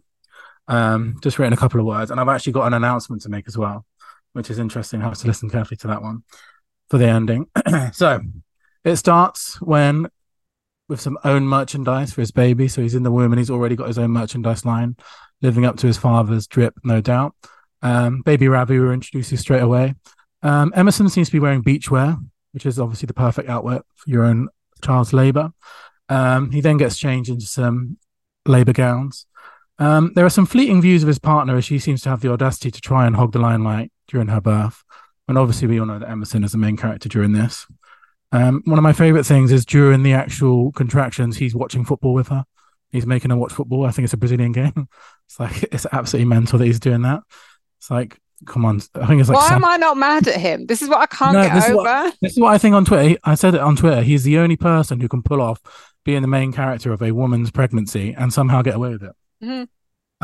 um, just written a couple of words, and I've actually got an announcement to make as well, which is interesting. I have to listen carefully to that one for the ending. *clears throat* so it starts when with some own merchandise for his baby. So he's in the womb and he's already got his own merchandise line, living up to his father's drip, no doubt. Um, baby Ravi were introduced straight away. Um, Emerson seems to be wearing beachwear, which is obviously the perfect outfit for your own child's labor. Um, he then gets changed into some labor gowns. Um, there are some fleeting views of his partner as she seems to have the audacity to try and hog the limelight during her birth. And obviously, we all know that Emerson is the main character during this. Um, one of my favorite things is during the actual contractions, he's watching football with her. He's making her watch football. I think it's a Brazilian game. *laughs* It's like it's absolutely mental that he's doing that. It's like come on. I think it's like. Why Sam- am I not mad at him? This is what I can't No, get this is over. what- This is what I think on Twitter. I said it on Twitter. He's the only person who can pull off being the main character of a woman's pregnancy and somehow get away with it. Mhm.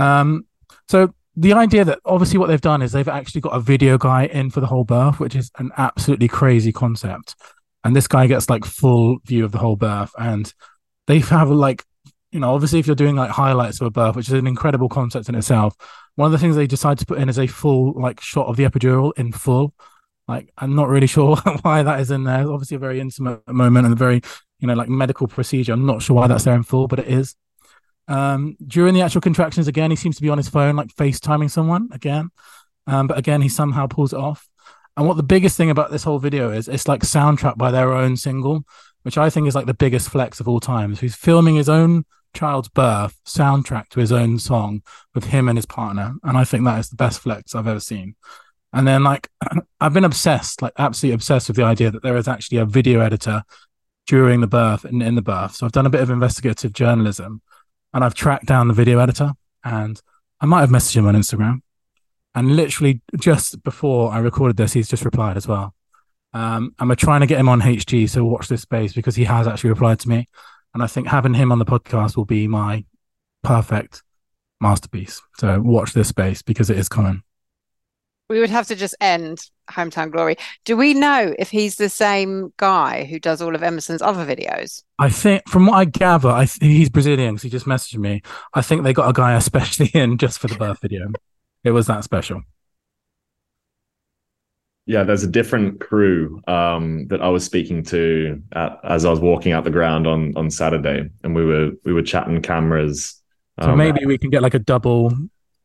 Um, so the idea that obviously what they've done is they've actually got a video guy in for the whole birth, which is an absolutely crazy concept. And this guy gets like full view of the whole birth, and they have like, you know, obviously if you're doing like highlights of a birth, which is an incredible concept in itself, one of the things they decide to put in is a full like shot of the epidural in full. Like I'm not really *laughs* sure why that is in there. It's obviously a very intimate moment and a very, you know, like medical procedure. I'm not sure why that's there in full, but it is. Um, during the actual contractions, again, he seems to be on his phone, like FaceTiming someone again. Um, but again, he somehow pulls it off. And what the biggest thing about this whole video is, it's like soundtrack by their own single, which I think is like the biggest flex of all time. So he's filming his own child's birth soundtrack to his own song with him and his partner. And I think that is the best flex I've ever seen. And then like *clears throat* I've been obsessed, like absolutely obsessed with the idea that there is actually a video editor during the birth and in the birth. So I've done a bit of investigative journalism and I've tracked down the video editor and I might have messaged him on Instagram. And literally just before I recorded this, he's just replied as well. Um, and we're trying to get him on HG, so watch this space because he has actually replied to me. And I think having him on the podcast will be my perfect masterpiece. So watch this space because it is coming. We would have to just end Hometown Glory. Do we know if he's the same guy who does all of Emerson's other videos? I think, from what I gather, I th- he's Brazilian because he just messaged me. I think they got a guy *laughs* especially in just for the birth video. It was that special. Yeah, there's a different crew um, that I was speaking to at, as I was walking out the ground on on Saturday, and we were we were chatting cameras. So um, maybe we can get like a double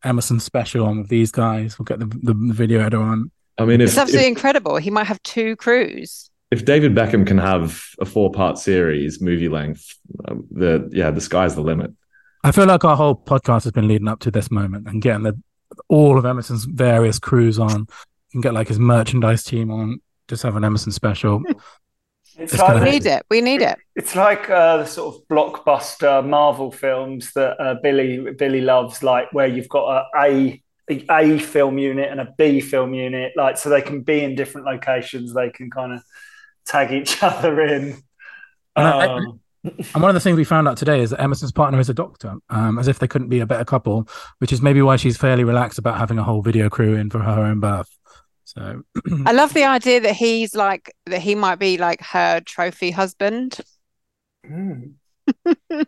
Emerson special on with these guys. We'll get the, the, the video editor on. I mean, if, It's absolutely if incredible. He might have two crews. if David Beckham can have a four part series, movie length, um, the yeah, the sky's the limit. I feel like our whole podcast has been leading up to this moment and getting the all of Emerson's various crews on. You can get like his merchandise team on. Just have an Emerson special. It's It's like We need it. We need it. It's like uh, the sort of blockbuster Marvel films that uh, Billie Billie loves, like where you've got a, a a film unit and a B film unit, like so they can be in different locations. They can kind of tag each *laughs* other in. And Um, And one of the things we found out today is that Emerson's partner is a doctor, um, as if they couldn't be a better couple, which is maybe why she's fairly relaxed about having a whole video crew in for her own birth. So I love the idea that he's like that he might be like her trophy husband. Mm.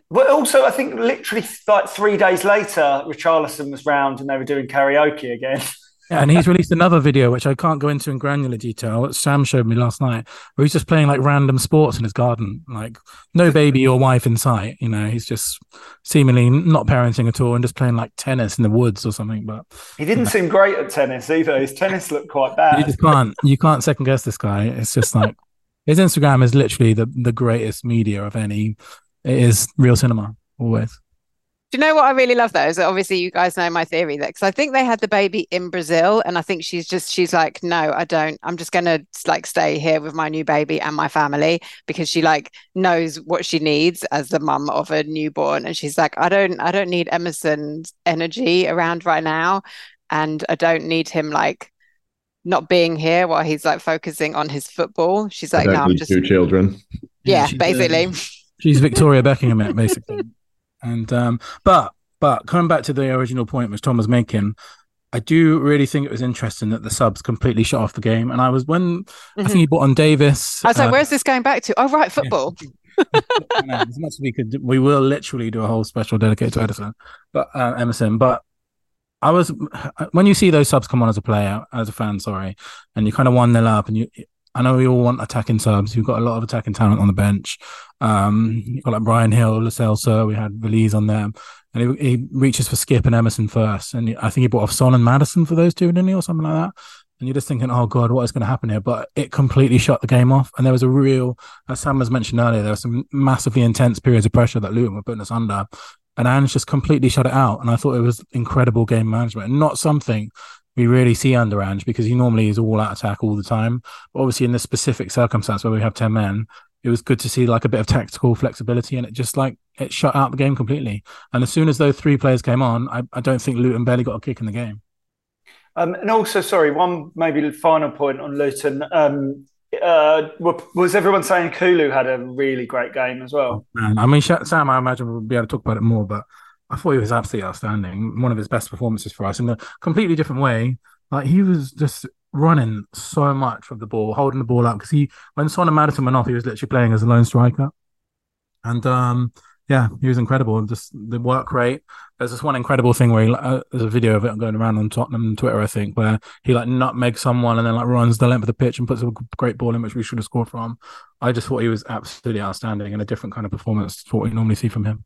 but also, I think literally like three days later, Richarlison was round and they were doing karaoke again. *laughs* Yeah, and he's released another video which I can't go into in granular detail. That Sam showed me last night, where he's just playing like random sports in his garden, like no baby or wife in sight. You know, he's just seemingly not parenting at all and just playing like tennis in the woods or something. But He didn't seem great at tennis either. His tennis looked quite bad. you just can't you can't second guess this guy. It's just like his Instagram is literally the the greatest media of any. It is real cinema always. Do you know what I really love though? Is that obviously you guys know my theory that because I think they had the baby in Brazil and I think she's just she's like, no, I don't. I'm just gonna like stay here with my new baby and my family because she like knows what she needs as the mum of a newborn and she's like, I don't I don't need Emerson's energy around right now and I don't need him like not being here while he's like focusing on his football. She's like, no, I'm just two children. yeah, she's, uh, basically. She's Victoria Beckham, it basically. *laughs* And um, but but coming back to the original point which Tom was making, I do really think it was interesting that the subs completely shut off the game. And I was when I think he bought on Davis. I was like, uh, where's this going back to? Oh, right, football. *laughs* Know, as much as we could, we will literally do a whole special dedicated to Edison, but uh, Emerson. But I was when you see those subs come on as a player, as a fan, sorry, and you kind of one nil up, and you. I know we all want attacking subs. You've got a lot of attacking talent on the bench. Um, you've got like Bryan Gil, Lascelles, we had Veliz on them, and he, he reaches for Skipp and Emerson first, and I think he brought off Son and Maddison for those two, didn't he, or something like that? And you're just thinking, oh god, what is going to happen here? But it completely shut the game off, and there was a real, as Sam has mentioned earlier, there were some massively intense periods of pressure that Luton were putting us under, and Ange just completely shut it out. And I thought it was incredible game management, not something we really see under Ange because he normally is all out attack all the time. But obviously, in this specific circumstance where we have ten men, it was good to see like a bit of tactical flexibility, and it just like it shut out the game completely. And as soon as those three players came on, I, I don't think Luton barely got a kick in the game. Um, and also, sorry, one maybe final point on Luton. Um, uh, was everyone saying Kulu had a really great game as well? Oh, I mean, Sam, I imagine we'll be able to talk about it more, but I thought he was absolutely outstanding. One of his best performances for us in a completely different way. Like he was just running so much of the ball, holding the ball up because he when Son and Maddison went off, he was literally playing as a lone striker. And um, yeah, he was incredible. Just the work rate. There's this one incredible thing where he, uh, there's a video of it going around on Tottenham Twitter, I think, where he like nutmegs someone and then like runs the length of the pitch and puts a great ball in, which we should have scored from. I just thought he was absolutely outstanding and a different kind of performance to what we normally see from him.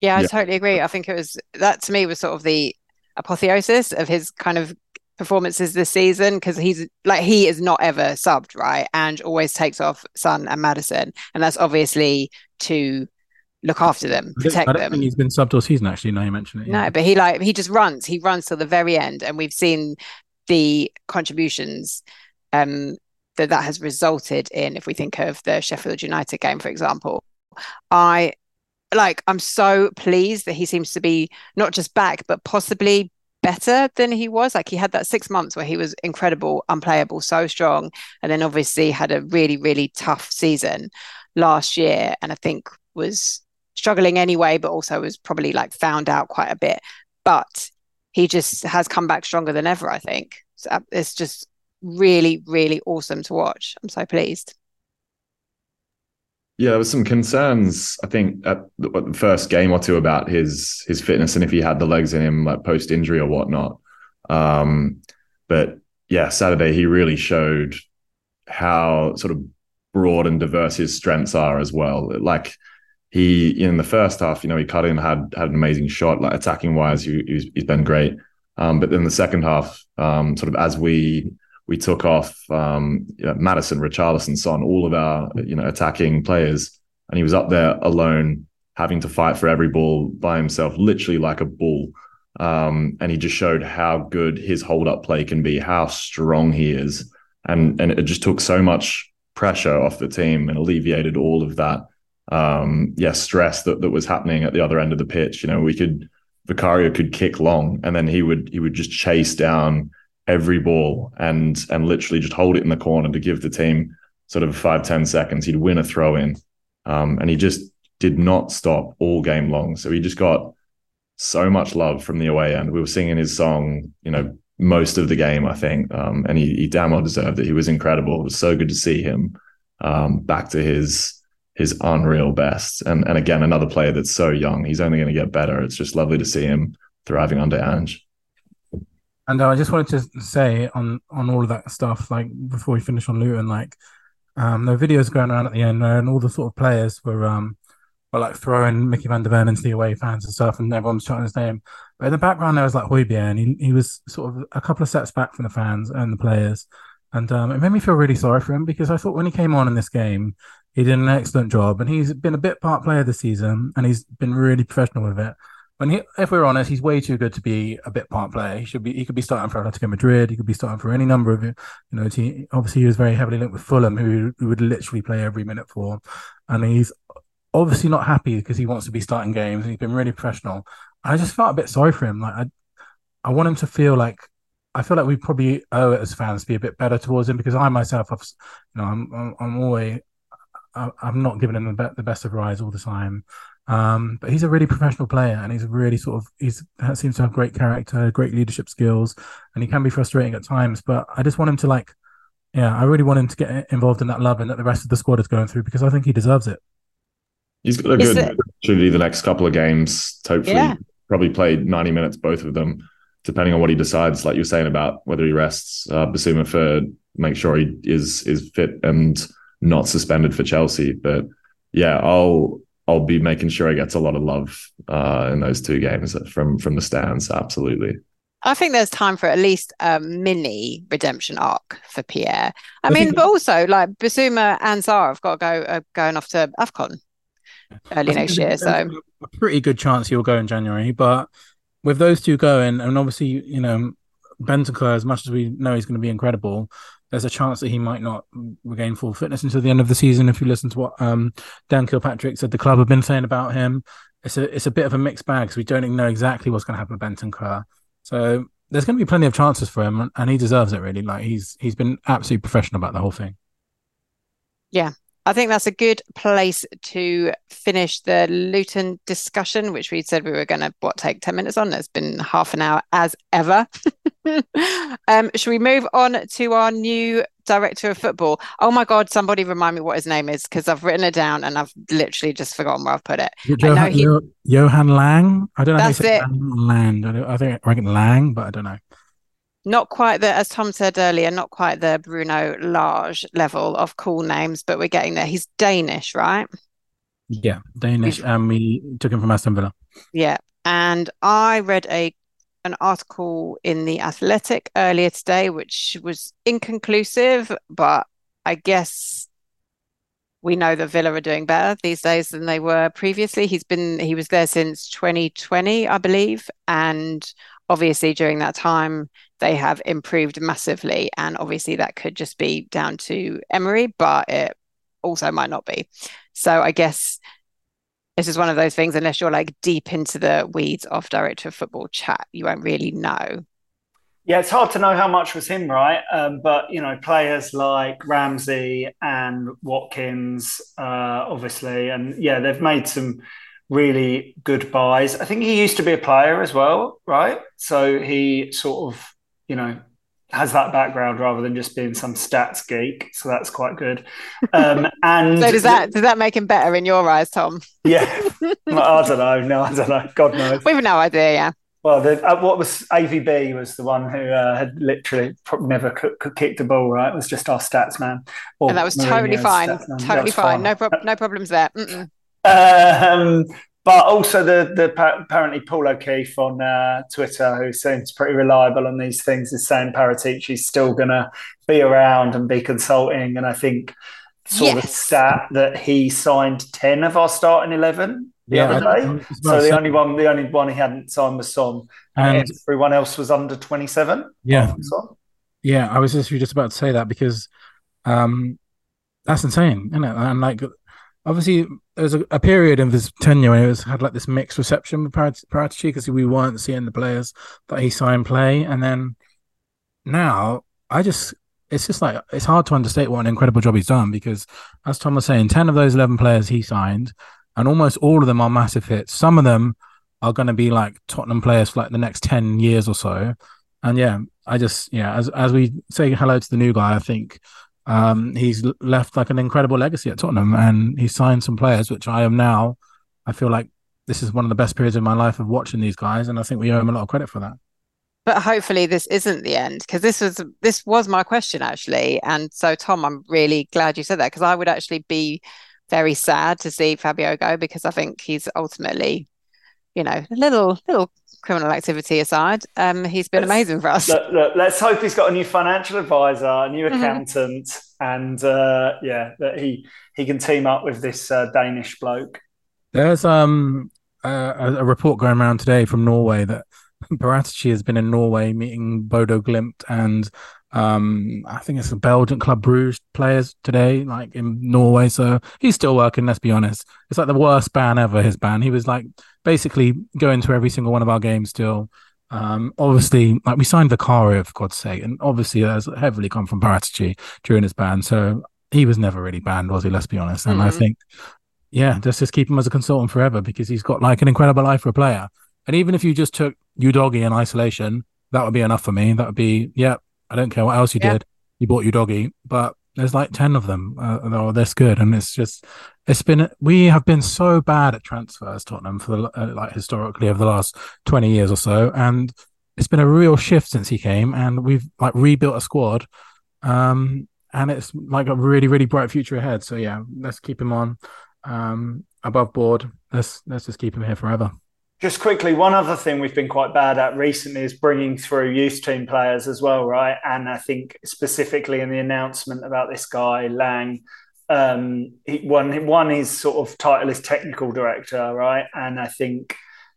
Yeah, I yeah. totally agree. I think it was that to me was sort of the apotheosis of his kind of performances this season because he's like he is not ever subbed right and always takes off Son and Maddison, and that's obviously to look after them protect I don't them think he's been subbed all season actually now you mention it yeah. no but he like he just runs he runs till the very end and we've seen the contributions um that that has resulted in if we think of the Sheffield United game for example I like I'm so pleased that he seems to be not just back, but possibly better than he was. Like he had that six months where he was incredible, unplayable, so strong, and then obviously had a really, really tough season last year, and I think was struggling anyway, but also was probably like found out quite a bit. But he just has come back stronger than ever. I think so uh, it's just really, really awesome to watch. I'm so pleased. Yeah, there was some concerns, I think, at the, the, first game or two about his his fitness and if he had the legs in him, like post injury or whatnot. Um, but yeah, Saturday he really showed how sort of broad and diverse his strengths are as well. Like he in the first half, you know, he cut in, had had an amazing shot, like attacking wise, he, he's, he's been great. Um, but then the second half, um, sort of as we we took off um, you know, Maddison, Richarlison, Son, all of our you know attacking players, and he was up there alone, having to fight for every ball by himself, literally like a bull. Um, and he just showed how good his hold up play can be, how strong he is, and and it just took so much pressure off the team and alleviated all of that um, yeah stress that that was happening at the other end of the pitch. You know, we could Vicario could kick long, and then he would he would just chase down every ball and and literally just hold it in the corner to give the team sort of five ten seconds. He'd win a throw in, um, and he just did not stop all game long. So he just got so much love from the away end. We were singing his song, you know, most of the game, I think, um, and he, he, damn well deserved it. He was incredible. It was so good to see him um, back to his his unreal best. And and again, another player that's so young. He's only going to get better. It's just lovely to see him thriving under Ange. And I just wanted to say on on all of that stuff, like before we finish on Luton, like um, there were videos going around at the end, and all the sort of players were um were like throwing Micky van de Ven into the away fans and stuff, and everyone was shouting his name. But in the background, there was like Højbjerg, and he, he was sort of a couple of steps back from the fans and the players. And um, it made me feel really sorry for him because I thought when he came on in this game, he did an excellent job, and he's been a bit part player this season, and he's been really professional with it when he, if we're honest, he's way too good to be a bit part player. He should be. He could be starting for Atletico Madrid. He could be starting for any number of, you know. He, obviously, he was very heavily linked with Fulham, who, who would literally play every minute for, and he's obviously not happy because he wants to be starting games. And he's been really professional. I just felt a bit sorry for him. Like I, I want him to feel like I feel like we probably owe it as fans to be a bit better towards him because I myself, I've, you know, I'm I'm, I'm always I'm not giving him the best of rides all the time. Um, but he's a really professional player, and he's really sort of he's seems to have great character, great leadership skills, and he can be frustrating at times. But I just want him to like, yeah, I really want him to get involved in that love and that the rest of the squad is going through because I think he deserves it. He's got a good opportunity the next couple of games. Hopefully, yeah. probably played ninety minutes both of them, depending on what he decides. Like you're saying about whether he rests uh, Bissouma for make sure he is is fit and not suspended for Chelsea. But yeah, I'll I'll be making sure he gets a lot of love uh, in those two games from from the stands. Absolutely. I think there's time for at least a mini redemption arc for Pierre. I, I mean, but also like Bissouma and Zaha have got to go uh, going off to Afcon early next year. So a pretty good chance he'll go in January. But with those two going, and obviously, you know, Bentancur, as much as we know he's going to be incredible, there's a chance that he might not regain full fitness until the end of the season. If you listen to what um, Dan Kilpatrick said, the club have been saying about him, it's a it's a bit of a mixed bag because we don't know exactly what's going to happen with Bentancur. So there's going to be plenty of chances for him, and he deserves it. Really, like he's he's been absolutely professional about the whole thing. Yeah, I think that's a good place to finish the Luton discussion, which we said we were going to what take ten minutes on. It's been half an hour as ever. *laughs* *laughs* um, should we move on to our new director of football? Oh my God! Somebody remind me what his name is because I've written it down and I've literally just forgotten where I've put it. Johan, he, Johan Lang. I don't know. That's it. Lang. I, think I reckon Lang, but I don't know not quite the, as Tom said earlier, not quite the Bruno Lage level of cool names, but we're getting there. He's Danish, right? Yeah, Danish, and we took him from Aston Villa. Yeah, and I read a an article in the Athletic earlier today, which was inconclusive, but I guess we know that Villa are doing better these days than they were previously. He's been he was there since 2020, I believe, and obviously during that time they have improved massively and obviously that could just be down to emery but it also might not be so i guess this is one of those things unless you're like deep into the weeds of director of football chat you won't really know yeah it's hard to know how much was him right um, but you know players like ramsey and watkins uh, obviously and yeah they've made some really good buys. I think he used to be a player as well, right? So he sort of, you know, has that background rather than just being some stats geek. So that's quite good. *laughs* Um, and so does that does that make him better in your eyes, Tom? Yeah, *laughs* I don't know. No, I don't know. God knows. We've no idea. Yeah. Well, the, uh, what was AVB was the one who uh, had literally never could, could kick the ball. Right, it was just our stats man. and that was totally fine. Totally fine. fine. No, pro- no problems there. Mm-mm. Um, but also the the apparently Paul O'Keefe on uh, Twitter, who seems pretty reliable on these things, is saying Paratici's still going to be around and be consulting. And I think saw yes. the stat that he signed ten of our starting eleven the yeah, other day. So the only one, the only one he hadn't signed was Son, and, and everyone else was under twenty seven. Yeah, yeah. I was just just about to say that because um, that's insane, isn't it? And like obviously there was a, a, period of his tenure when he was had like this mixed reception with Paratici because we weren't seeing the players that he signed play, and then now I just it's just like it's hard to understate what an incredible job he's done because as Tom was saying, ten of those eleven players he signed, and almost all of them are massive hits. Some of them are going to be like Tottenham players for like the next ten years or so, and yeah, I just yeah as as we say hello to the new guy, I think um, he's left like an incredible legacy at Tottenham, and he signed some players, which I am now. I feel like this is one of the best periods of my life of watching these guys, and I think we owe him a lot of credit for that. But hopefully, this isn't the end because this was this was my question actually, and so Tom, I'm really glad you said that because I would actually be very sad to see Fabio go because I think he's ultimately, you know, a little little criminal activity aside, um, he's been let's, amazing for us. Look, look, let's hope he's got a new financial advisor, a new mm-hmm. accountant, mm-hmm. and uh, yeah, that he he can team up with this uh, Danish bloke. There's um a, a, report going around today from Norway that *laughs* Paratici has been in Norway meeting Bodo Glimt and um I think it's a Belgian Club Bruges players today, like in Norway. So he's still working. Let's be honest. It's like the worst ban ever. His ban. He was like basically going to every single one of our games still. Um, obviously, like we signed Vicario for God's sake, and obviously that's heavily come from Paratici during his ban. So he was never really banned, was he? Let's be honest. And mm-hmm. I think, yeah, let's just keep him as a consultant forever because he's got like an incredible life for a player. And even if you just took Udogie in isolation, that would be enough for me. That would be, yeah, I don't care what else you yeah. did. You bought Udogie, but there's like 10 of them uh, that are this good. And it's just, it's been, we have been so bad at transfers, Tottenham, for the, uh, like historically over the last 20 years or so. And it's been a real shift since he came and we've like rebuilt a squad. Um, and it's like a really, really bright future ahead. So yeah, let's keep him on um, above board. Let's, let's just keep him here forever. Just quickly, one other thing we've been quite bad at recently is bringing through youth team players as well, right? And I think specifically in the announcement about this guy Lang, um, he, one one his sort of title is technical director, right? And I think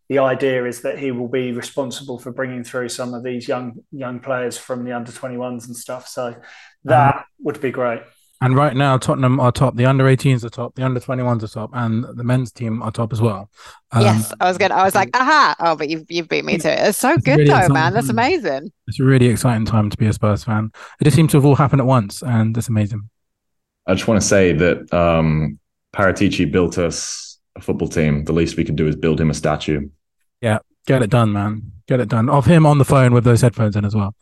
the idea is that he will be responsible for bringing through some of these young young players from the under 21s and stuff. So that would be great. And right now, Tottenham are top. The under 18s are top. The under 21s are top, and the men's team are top as well. Um, yes, I was gonna. I was like, aha! Oh, but you've you've beat me to it. It's so it's good really though, man. That's amazing. It's a really exciting time to be a Spurs fan. It just seems to have all happened at once, and that's amazing. I just want to say that um, Paratici built us a football team. The least we could do is build him a statue. Yeah, get it done, man. Get it done. Of him on the phone with those headphones in as well.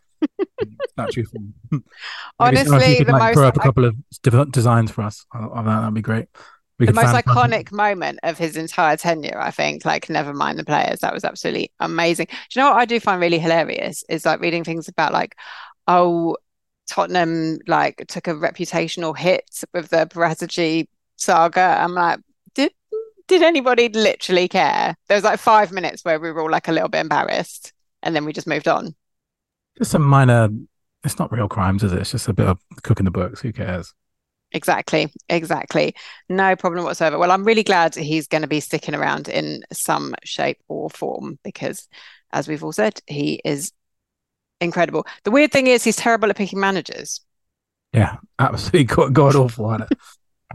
Statue *laughs* form. Honestly, could, the like, most throw up a couple of designs for us that. That'd be great. We the most iconic moment of his entire tenure, I think. Like, never mind the players. That was absolutely amazing. Do you know what I do find really hilarious is like reading things about like, oh, Tottenham like took a reputational hit with the Paratici saga. I'm like, did did anybody literally care? There was like five minutes where we were all like a little bit embarrassed, and then we just moved on. Just some minor. It's not real crimes, is it? It's just a bit of cooking the books. Who cares? Exactly, exactly. No problem whatsoever. Well, I'm really glad he's going to be sticking around in some shape or form because, as we've all said, he is incredible. The weird thing is, he's terrible at picking managers. Yeah, absolutely *laughs* god awful at it.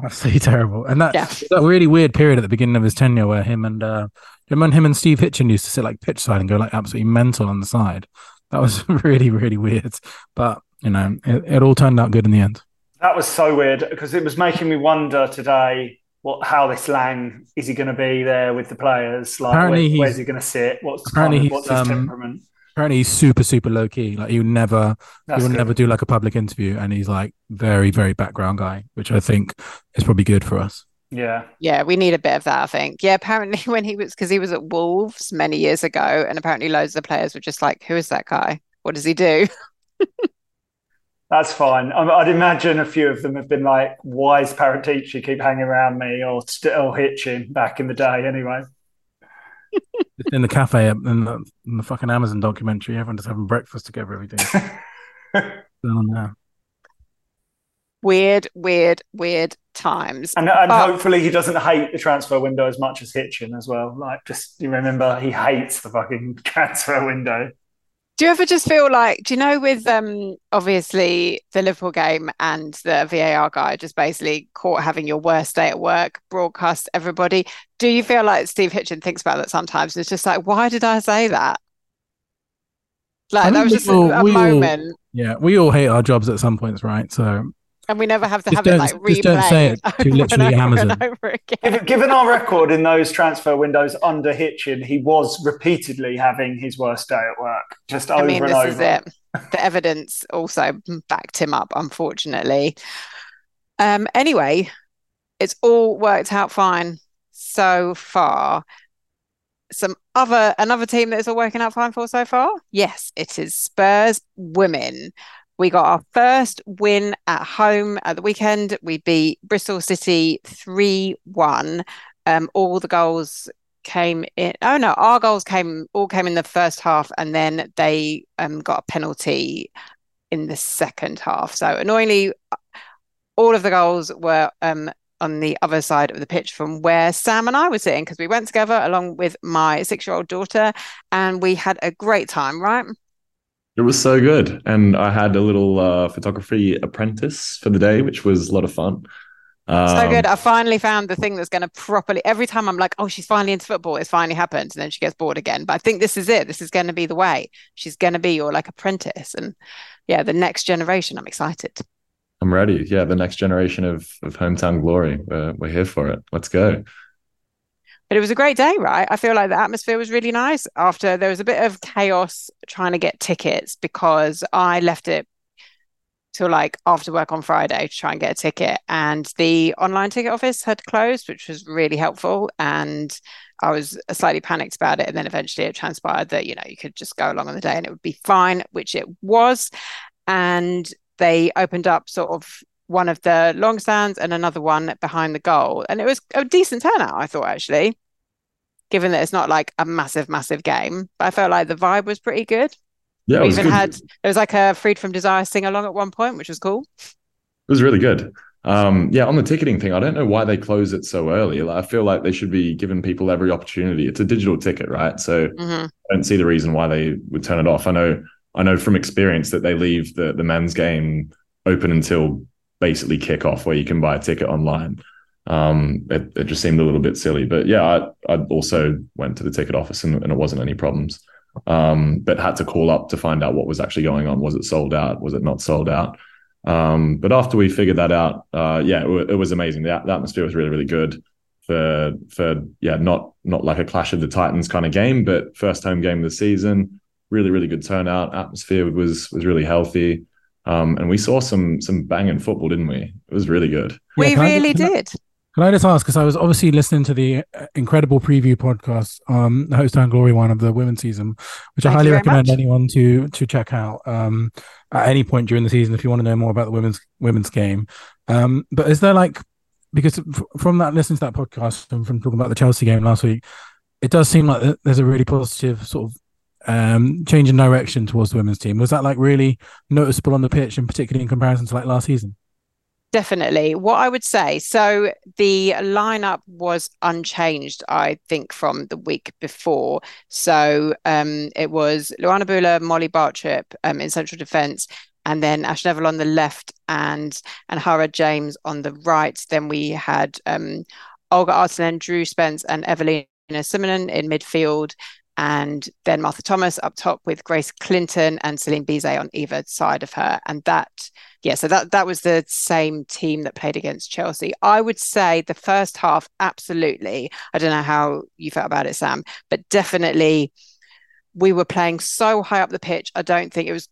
absolutely terrible. And that yeah. that really weird period at the beginning of his tenure where him and uh, him and him and Steve Hitchen used to sit like pitch side and go like absolutely mental on the side. That was *laughs* really really weird. But you know, it, it all turned out good in the end. That was so weird because it was making me wonder today what how this Lang is he going to be there with the players? Like, apparently where, where's he going to sit? What's apparently kind of, what's his um, temperament? apparently he's super super low key like he would never That's he would good. never do like a public interview and he's like very very background guy which i think is probably good for us yeah yeah we need a bit of that i think yeah apparently *laughs* when he was because he was at wolves many years ago and apparently loads of the players were just like who is that guy what does he do That's fine. I'd imagine a few of them have been like, "Why is Paratici keep hanging around me?" or Steve Hitchen back in the day. Anyway, *laughs* in the cafe uh, in the, in the, fucking Amazon documentary. Everyone just having breakfast together every day. *laughs* on there. Weird, weird, weird times. And, and but, hopefully he doesn't hate the transfer window as much as Hitchen as well. Like, just you remember he hates the fucking *laughs* transfer window. Do you ever just feel like, do you know, with um obviously the Liverpool game and the VAR guy just basically caught having your worst day at work, broadcast everybody. Do you feel like Steve Hitchen thinks about that sometimes? It's just like, why did I say that? Like that was just all, a, a moment. All, yeah, we all hate our jobs at some points, right? So and we never have to just have it like replay. Just don't say it to *laughs* literally Amazon. Given, given, our record in those transfer windows under Hitchen, he was repeatedly having his worst day at work, just I over mean, and this over. Is it. The evidence also backed him up, unfortunately. Um, anyway, it's all worked out fine so far. Some other another team that is all working out fine for so far. Yes, it is Spurs women. We got our first win at home at the weekend. We beat Bristol City 3 1. Um, all the goals came in. Oh no, our goals came all came in the first half, and then they um, got a penalty in the second half. So annoyingly, all of the goals were um, on the other side of the pitch from where Sam and I were sitting because we went together along with my six year old daughter, and we had a great time. Right. It was so good. And I had a little uh, photography apprentice for the day, which was a lot of fun. Um, so good. I finally found the thing that's going to properly. Every time I'm like, oh, she's finally into football. It's finally happened. And then she gets bored again. But I think this is it. This is going to be the way. She's going to be your like apprentice. And yeah, the next generation. I'm excited. I'm ready. Yeah, the next generation of, of hometown glory. We're, we're here for it. Let's go. But it was a great day, right? I feel like the atmosphere was really nice after there was a bit of chaos trying to get tickets because I left it till like after work on Friday to try and get a ticket. And the online ticket office had closed, which was really helpful. And I was slightly panicked about it. And then eventually it transpired that, you know, you could just go along on the day and it would be fine, which it was. And they opened up sort of one of the long stands and another one behind the goal. And it was a decent turnout, I thought, actually, given that it's not like a massive, massive game. But I felt like the vibe was pretty good. Yeah, we even good. had there was like a Freed from Desire sing along at one point, which was cool. It was really good. Um, yeah, on the ticketing thing, I don't know why they close it so early. Like, I feel like they should be giving people every opportunity. It's a digital ticket, right? So mm-hmm. I don't see the reason why they would turn it off. I know, I know from experience that they leave the the men's game open until basically kick off where you can buy a ticket online. Um, it, it just seemed a little bit silly, but yeah, I, I also went to the ticket office and, and it wasn't any problems. Um, but had to call up to find out what was actually going on. Was it sold out? Was it not sold out? Um, but after we figured that out, uh, yeah, it, it, was amazing. The, the, atmosphere was really, really good for for yeah, not not like a clash of the titans kind of game, but first home game of the season. Really, really good turnout. Atmosphere was was really healthy. Um, and we saw some some banging football, didn't we? It was really good. We yeah, really did. Can I just ask? Because I was obviously listening to the uh, incredible preview podcast, um, the Host and Glory one of the women's season, which Thank I highly recommend much. anyone to to check out um, at any point during the season if you want to know more about the women's women's game. Um, but is there like because from that listening to that podcast and from talking about the Chelsea game last week, it does seem like there's a really positive sort of um, change in direction towards the women's team. Was that like really noticeable on the pitch, and particularly in comparison to like last season? Definitely. What I would say, so the lineup was unchanged, I think, from the week before. So um, it was Luana Bühler, Molly Bartrip um, in central defence, and then Ash Neville on the left and and Hara James on the right. Then we had um, Olga Ahtinen, Drew Spence, and Evelina Summanen in midfield. And then Martha Thomas up top with Grace Clinton and Celine Bizet on either side of her. And that yeah, so that that was the same team that played against Chelsea. I would say the first half, absolutely. I don't know how you felt about it, Sam, but definitely we were playing so high up the pitch. I don't think it was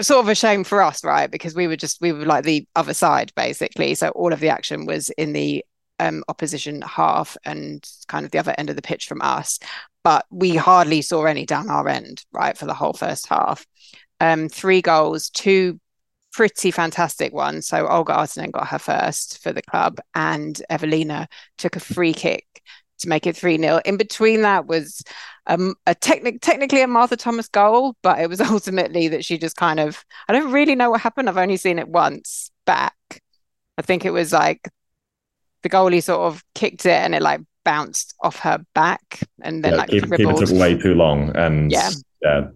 sort of a shame for us, right? Because we were just we were like the other side basically. So all of the action was in the um, opposition half and kind of the other end of the pitch from us. But we hardly saw any down our end, right, for the whole first half. Um, three goals, two pretty fantastic ones. So Olga Ahtinen got her first for the club, and Evelina took a free kick to make it 3 0. In between that was um, a technic- technically a Martha Thomas goal, but it was *laughs* ultimately that she just kind of, I don't really know what happened. I've only seen it once back. I think it was like the goalie sort of kicked it and it like bounced off her back and then yeah, like keep, keep it took way too long and yeah. yeah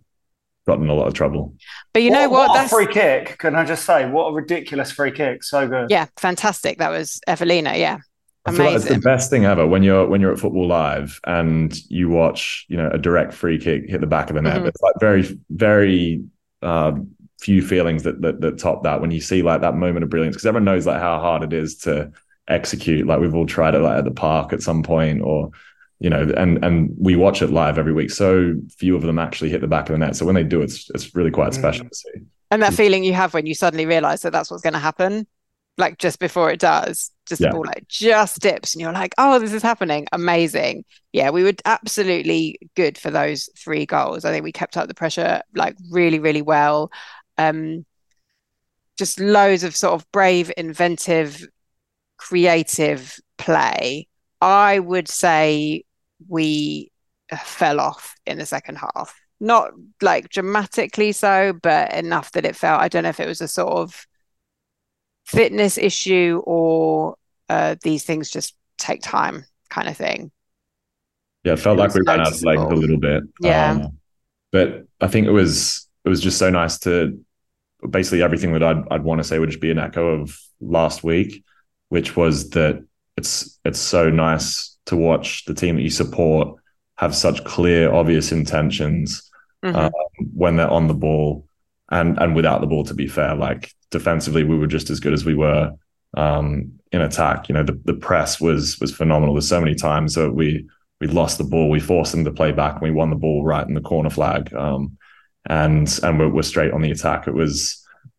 got in a lot of trouble. But you what, know what? what That's... free kick. Can I just say, what a ridiculous free kick. So good. Yeah, fantastic. That was Evelina. Yeah. I feel like it's the best thing ever when you're when you're at football live and you watch, you know, a direct free kick hit the back of the net. Mm-hmm. It's like very, very uh, few feelings that, that that top that when you see like that moment of brilliance because everyone knows like how hard it is to execute. Like we've all tried it like at the park at some point or you know, and and we watch it live every week. So few of them actually hit the back of the net. So when they do, it's it's really quite mm. special to see. And that feeling you have when you suddenly realize that that's what's going to happen, like just before it does, just yeah. the ball like just dips, and you're like, oh, this is happening, amazing. Yeah, we were absolutely good for those three goals. I think we kept up the pressure like really, really well. Um, just loads of sort of brave, inventive, creative play. I would say we fell off in the second half. Not like dramatically so, but enough that it felt. I don't know if it was a sort of fitness issue or uh, these things just take time kind of thing. Yeah, it felt it like we ran out of legs a little bit. Yeah. Um, but I think it was it was just so nice to basically everything that I'd I'd want to say would just be an echo of last week, which was that it's it's so nice to watch the team that you support have such clear, obvious intentions mm-hmm. um, when they're on the ball and and without the ball. To be fair, like defensively, we were just as good as we were um, in attack. You know, the, the press was was phenomenal. There's so many times that we we lost the ball, we forced them to play back, and we won the ball right in the corner flag. Um, and and we're, we're, straight on the attack. It was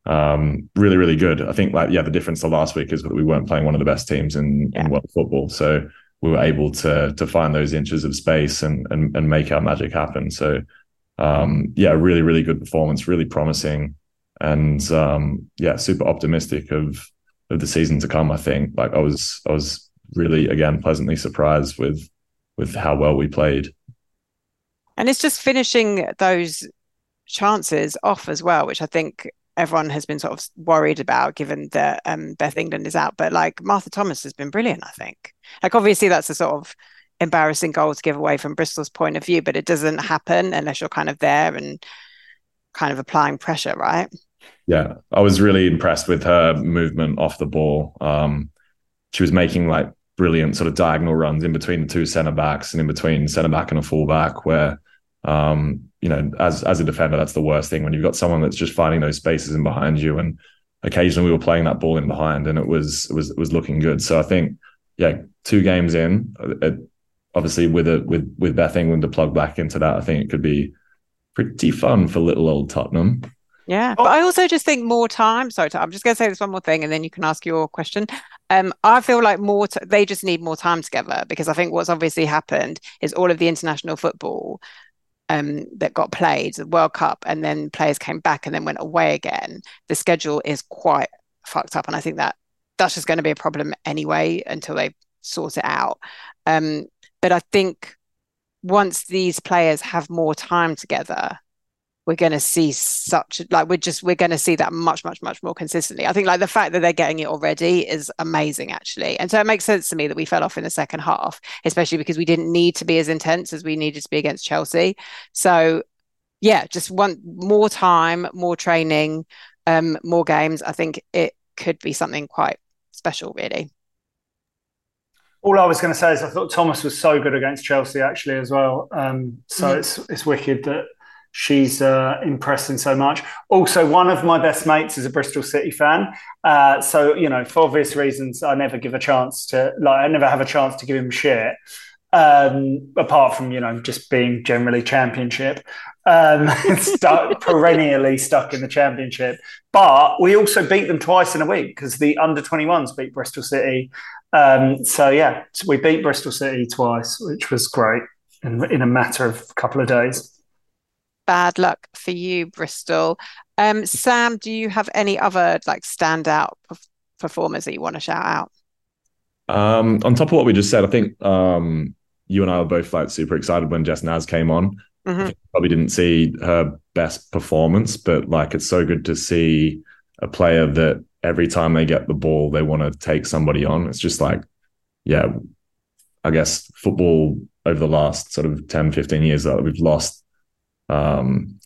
um, really really good. I think like yeah, the difference to last week is that we weren't playing one of the best teams in, yeah. in world football. So we were able to to find those inches of space and and, and make our magic happen. So um, yeah, really really good performance, really promising, and um, yeah, super optimistic of of the season to come. I think like I was I was really again pleasantly surprised with with how well we played. And it's just finishing those chances off as well, which I think everyone has been sort of worried about given that um, Beth England is out. But like Martha Thomas has been brilliant, I think. Like obviously that's a sort of embarrassing goal to give away from Bristol's point of view, but it doesn't happen unless you're kind of there and kind of applying pressure, right? Yeah, I was really impressed with her movement off the ball. Um, she was making like brilliant sort of diagonal runs in between the two centre backs and in between centre back and a full back, where um, you know, as as a defender, that's the worst thing when you've got someone that's just finding those spaces in behind you. And occasionally we were playing that ball in behind, and it was it was it was looking good. So I think, yeah, two games in, it, obviously with a with with Beth England to plug back into that, I think it could be pretty fun for little old Tottenham. Yeah, but I also just think more time. Sorry, I'm just going to say this one more thing, and then you can ask your question. Um, I feel like more. T- they just need more time together because I think what's obviously happened is all of the international football um, that got played, the World Cup, and then players came back and then went away again. The schedule is quite fucked up, and I think that that's just going to be a problem anyway until they sort it out. Um, but I think once these players have more time together, we're going to see such like we're just we're going to see that much much much more consistently. I think like the fact that they're getting it already is amazing actually. And so it makes sense to me that we fell off in the second half especially because we didn't need to be as intense as we needed to be against chelsea. So yeah just want more time more training um more games. I think it could be something quite special really. All I was going to say is I thought Thomas was so good against Chelsea actually as well. Um, so mm. it's it's wicked that she's uh, impressing so much. Also, one of my best mates is a Bristol City fan. Uh, so, you know, for obvious reasons, I never give a chance to, like, I never have a chance to give him shit. Um, apart from, you know, just being generally championship, um, *laughs* stuck, perennially stuck in the championship. But we also beat them twice in a week because the under 21s beat Bristol City. Um, so, yeah, we beat Bristol City twice, which was great in, in a matter of a couple of days bad luck for you, Bristol. Um, Sam, do you have any other like standout performers that you want to shout out? Um, on top of what we just said, I think um, you and I were both like super excited when Jess Naz came on. Mm-hmm. probably didn't see her best performance, but like it's so good to see a player that every time they get the ball, they want to take somebody on. It's just like, yeah, I guess football over the last sort of 10, 15 years that we've lost um,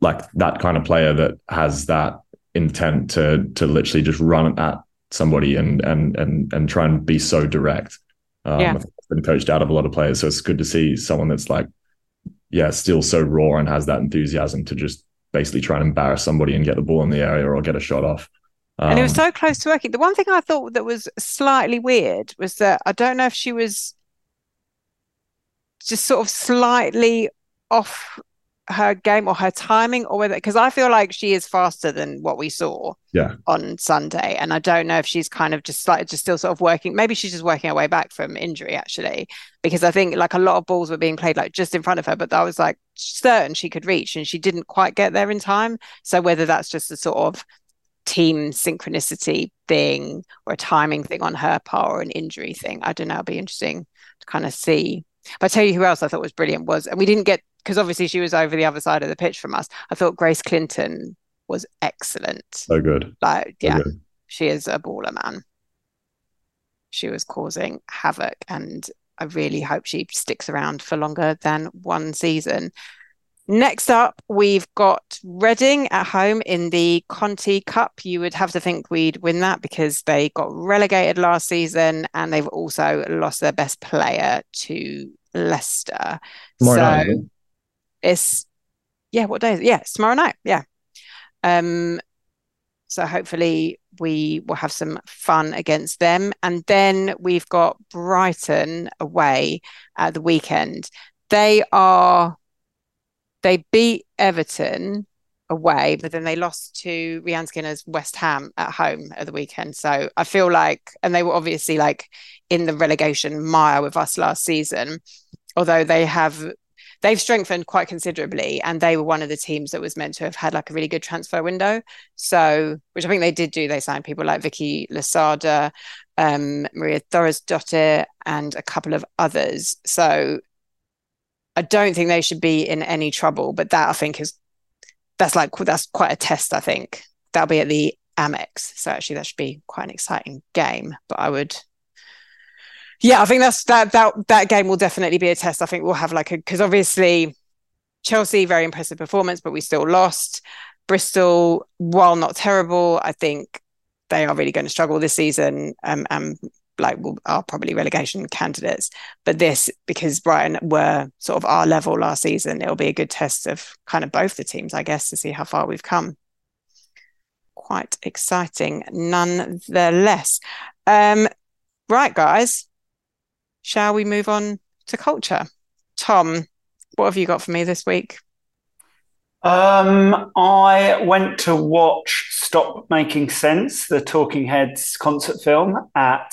like that kind of player that has that intent to to literally just run at somebody and and and and try and be so direct. Um, yeah. I've been coached out of a lot of players, so it's good to see someone that's like, yeah, still so raw and has that enthusiasm to just basically try and embarrass somebody and get the ball in the area or get a shot off. Um, and it was so close to working. The one thing I thought that was slightly weird was that I don't know if she was just sort of slightly off her game or her timing or whether because I feel like she is faster than what we saw yeah. on Sunday. And I don't know if she's kind of just like just still sort of working. Maybe she's just working her way back from injury actually. Because I think like a lot of balls were being played like just in front of her, but I was like certain she could reach and she didn't quite get there in time. So whether that's just a sort of team synchronicity thing or a timing thing on her part or an injury thing, I don't know. It'll be interesting to kind of see. But I tell you who else I thought was brilliant was, and we didn't get because obviously she was over the other side of the pitch from us. I thought Grace Clinton was excellent. So good. Like, yeah, good. she is a baller, man. She was causing havoc, and I really hope she sticks around for longer than one season. Next up, we've got Reading at home in the Conti Cup. You would have to think we'd win that because they got relegated last season and they've also lost their best player to Leicester. More so, it's yeah, what day is it? Yeah, it's tomorrow night. Yeah. Um, so hopefully we will have some fun against them. And then we've got Brighton away at the weekend. They are they beat Everton away, but then they lost to Rehanne Skinner's West Ham at home at the weekend. So I feel like, and they were obviously like in the relegation mire with us last season, although they have they've strengthened quite considerably and they were one of the teams that was meant to have had like a really good transfer window. So which i think they did do. They signed people like vicky Losada um, maria Thorisdottir and a couple of others. So i don't think they should be in any trouble but that i think is that's like that's quite a test i think that'll be at the amex so actually that should be quite an exciting game but i would yeah, I think that's that that that game will definitely be a test. I think we'll have like a because obviously Chelsea very impressive performance, but we still lost. Bristol, while not terrible, I think they are really going to struggle this season. Um, and like will, are probably relegation candidates. But this, because Brighton were sort of our level last season, it'll be a good test of kind of both the teams, I guess, to see how far we've come. Quite exciting, nonetheless. Um, right, guys, shall we move on to culture? Tom, what have you got for me this week? Um, I went to watch Stop Making Sense, the Talking Heads concert film at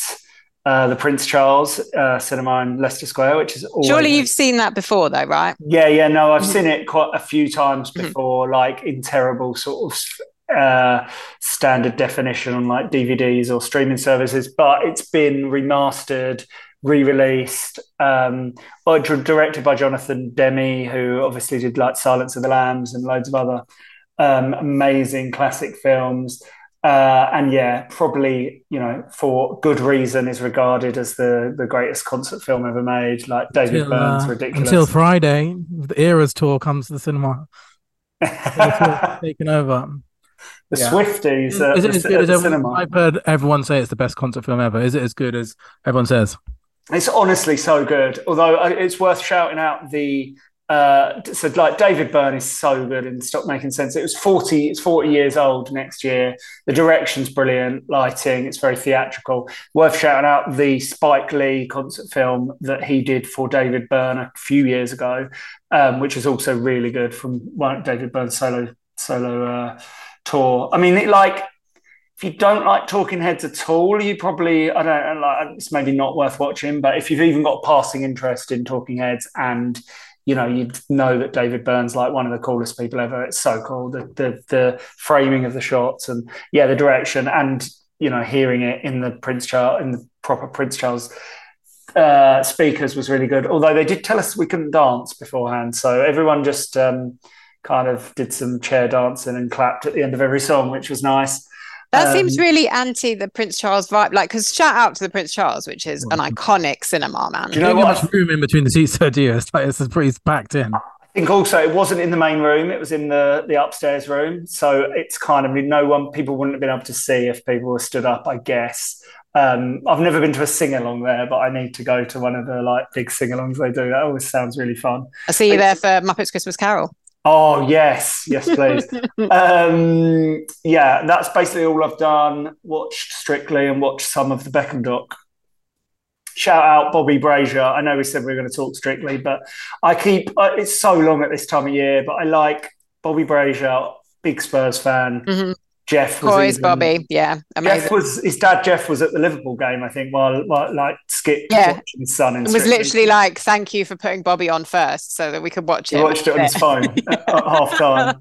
uh, the Prince Charles uh, Cinema in Leicester Square, which is always... surely you've seen that before, though, right? Yeah, yeah. No, I've mm-hmm. seen it quite a few times mm-hmm. before, like in terrible sort of uh, standard definition on like DVDs or streaming services, but it's been remastered, re-released, um, directed by Jonathan Demme, who obviously did like Silence of the Lambs and loads of other um, amazing classic films. Uh, and yeah, probably you know for good reason is regarded as the the greatest concert film ever made. Like David until, Byrne's uh, ridiculous. Until Friday, the Eras tour comes to the cinema. *laughs* taken over. The yeah. Swifties. Uh, is it as good as everyone, I've heard everyone say it's the best concert film ever. Is it as good as everyone says? It's honestly so good. Although uh, it's worth shouting out the uh, so like David Byrne is so good and Stop Making Sense. It was 40, it's 40 years old next year. The direction's brilliant, lighting, it's very theatrical. Worth shouting out the Spike Lee concert film that he did for David Byrne a few years ago, um, which is also really good from David Byrne's solo solo uh, tour. I mean, it, like if you don't like Talking Heads at all, you probably I don't like it's maybe not worth watching. But if you've even got passing interest in Talking Heads and you know, you know that David Byrne's like one of the coolest people ever. It's so cool. The the the framing of the shots and yeah, the direction and you know, hearing it in the Prince Charles in the proper Prince Charles uh, speakers was really good. Although they did tell us we couldn't dance beforehand, so everyone just um, kind of did some chair dancing and clapped at the end of every song, which was nice. That um, seems really anti the Prince Charles vibe. Like, because shout out to the Prince Charles, which is an mm-hmm. iconic cinema, man. Do you know what? much room in between the seats, so do you? It's like it's pretty packed in. I think also it wasn't in the main room; it was in the the upstairs room. So it's kind of no one people wouldn't have been able to see if people were stood up. I guess. Um, I've never been to a sing along there, but I need to go to one of the like big sing alongs they do. That always sounds really fun. I see you there for Muppets Christmas Carol. Oh yes, yes, please. *laughs* um, yeah, that's basically all I've done. Watched Strictly and watched some of the Beckham doc. Shout out Bobby Brazier. I know we said we are going to talk Strictly, but I keep uh, it's so long at this time of year. But I like Bobby Brazier, big Spurs fan. Mm-hmm. Jeff was even, Bobby, yeah. Amazing. Jeff was his dad. Jeff was at the Liverpool game, I think, while, while like Skip yeah. watching his son. It was literally like, "Thank you for putting Bobby on first, so that we could watch it." He watched it on his phone at, *laughs* half time.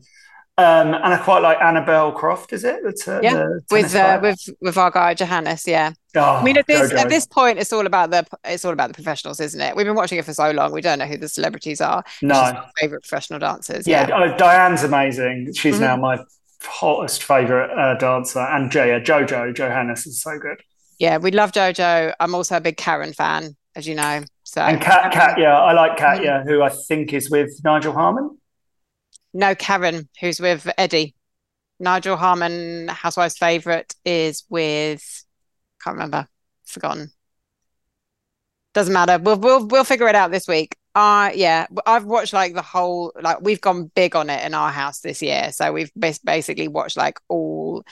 Um, and I quite like Annabel Croft. Is it? Uh, yeah, with uh, with with our guy Johannes. Yeah. Oh, I mean, at this at this point, it's all about the it's all about the professionals, isn't it? We've been watching it for so long, we don't know who the celebrities are. No, favorite professional dancers. Yeah, yeah. Oh, Dianne's amazing. She's mm-hmm. now my hottest favorite uh, dancer, and Jaya Jojo Johannes is so good. Yeah, we love Jojo. I'm also a big Karen fan, as you know. So and Kat, Kat, yeah, I like Katya, mm. who I think is with Nigel Harman. No, Karen, who's with Eddie. Nigel Harman, Housewife's favorite, is with can't remember, forgotten. Doesn't matter. We'll we'll we'll figure it out this week. Uh yeah, I've watched like the whole like we've gone big on it in our house this year. So we've basically watched like all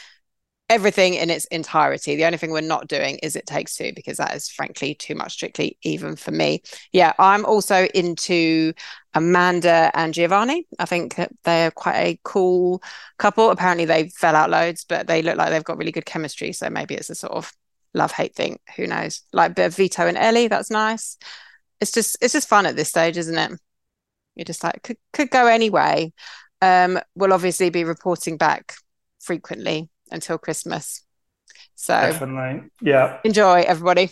everything in its entirety. The only thing we're not doing is It Takes Two because that is frankly too much strictly even for me. Yeah, I'm also into Amanda and Giovanni. I think they're quite a cool couple. Apparently they fell out loads, but they look like they've got really good chemistry. So maybe it's a sort of love hate thing. Who knows? Like bit of Vito and Ellie, that's nice it's just it's just fun at this stage, isn't it? You're just like could could go anyway. Um, we'll obviously be reporting back frequently until Christmas. So definitely, yeah. Enjoy, everybody.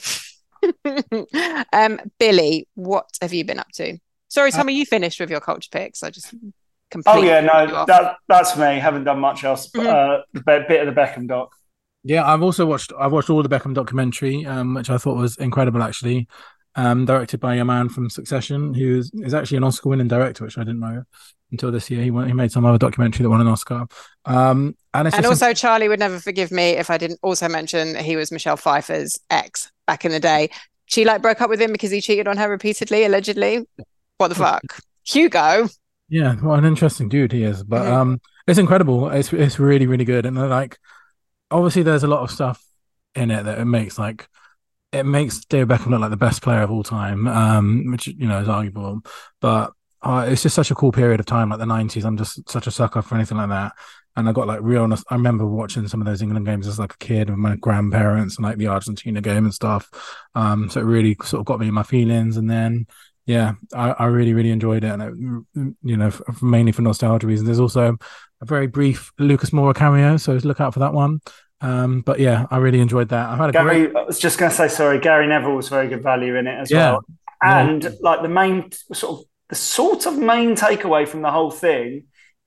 *laughs* um, Billie, what have you been up to? Sorry, Tommy, you finished with your culture picks. I just completely. Oh yeah, no, that that's me. Haven't done much else. But, mm-hmm. uh, bit of the Beckham doc. Yeah, I've also watched. I've watched all the Beckham documentary, um, which I thought was incredible. Actually, um, directed by a man from Succession, who is actually an Oscar-winning director, which I didn't know. until this year. He he made some other documentary that won an Oscar. Um, and, and also, a- Charlie would never forgive me if I didn't also mention he was Michelle Pfeiffer's ex back in the day. She like broke up with him because he cheated on her repeatedly, allegedly. What the fuck, Hugo? Yeah, what an interesting dude he is. But mm-hmm. um, it's incredible. It's it's really really good, and like obviously there's a lot of stuff in it that it makes like it makes David Beckham look like the best player of all time, um, which you know is arguable. But uh, it's just such a cool period of time, like the '90s. I'm just such a sucker for anything like that. And I got like real. I remember watching some of those England games as like a kid with my grandparents and like the Argentina game and stuff. Um, so it really sort of got me in my feelings. And then, yeah, I, I really, really enjoyed it. And it, you know, mainly for nostalgia reasons. There's also a very brief Lucas Moura cameo, so look out for that one. Um, but yeah, I really enjoyed that. I've had a Gary. Great... I was just going to say, sorry, Gary Neville was very good value in it as yeah. well. And yeah. like the main sort of the sort of main takeaway from the whole thing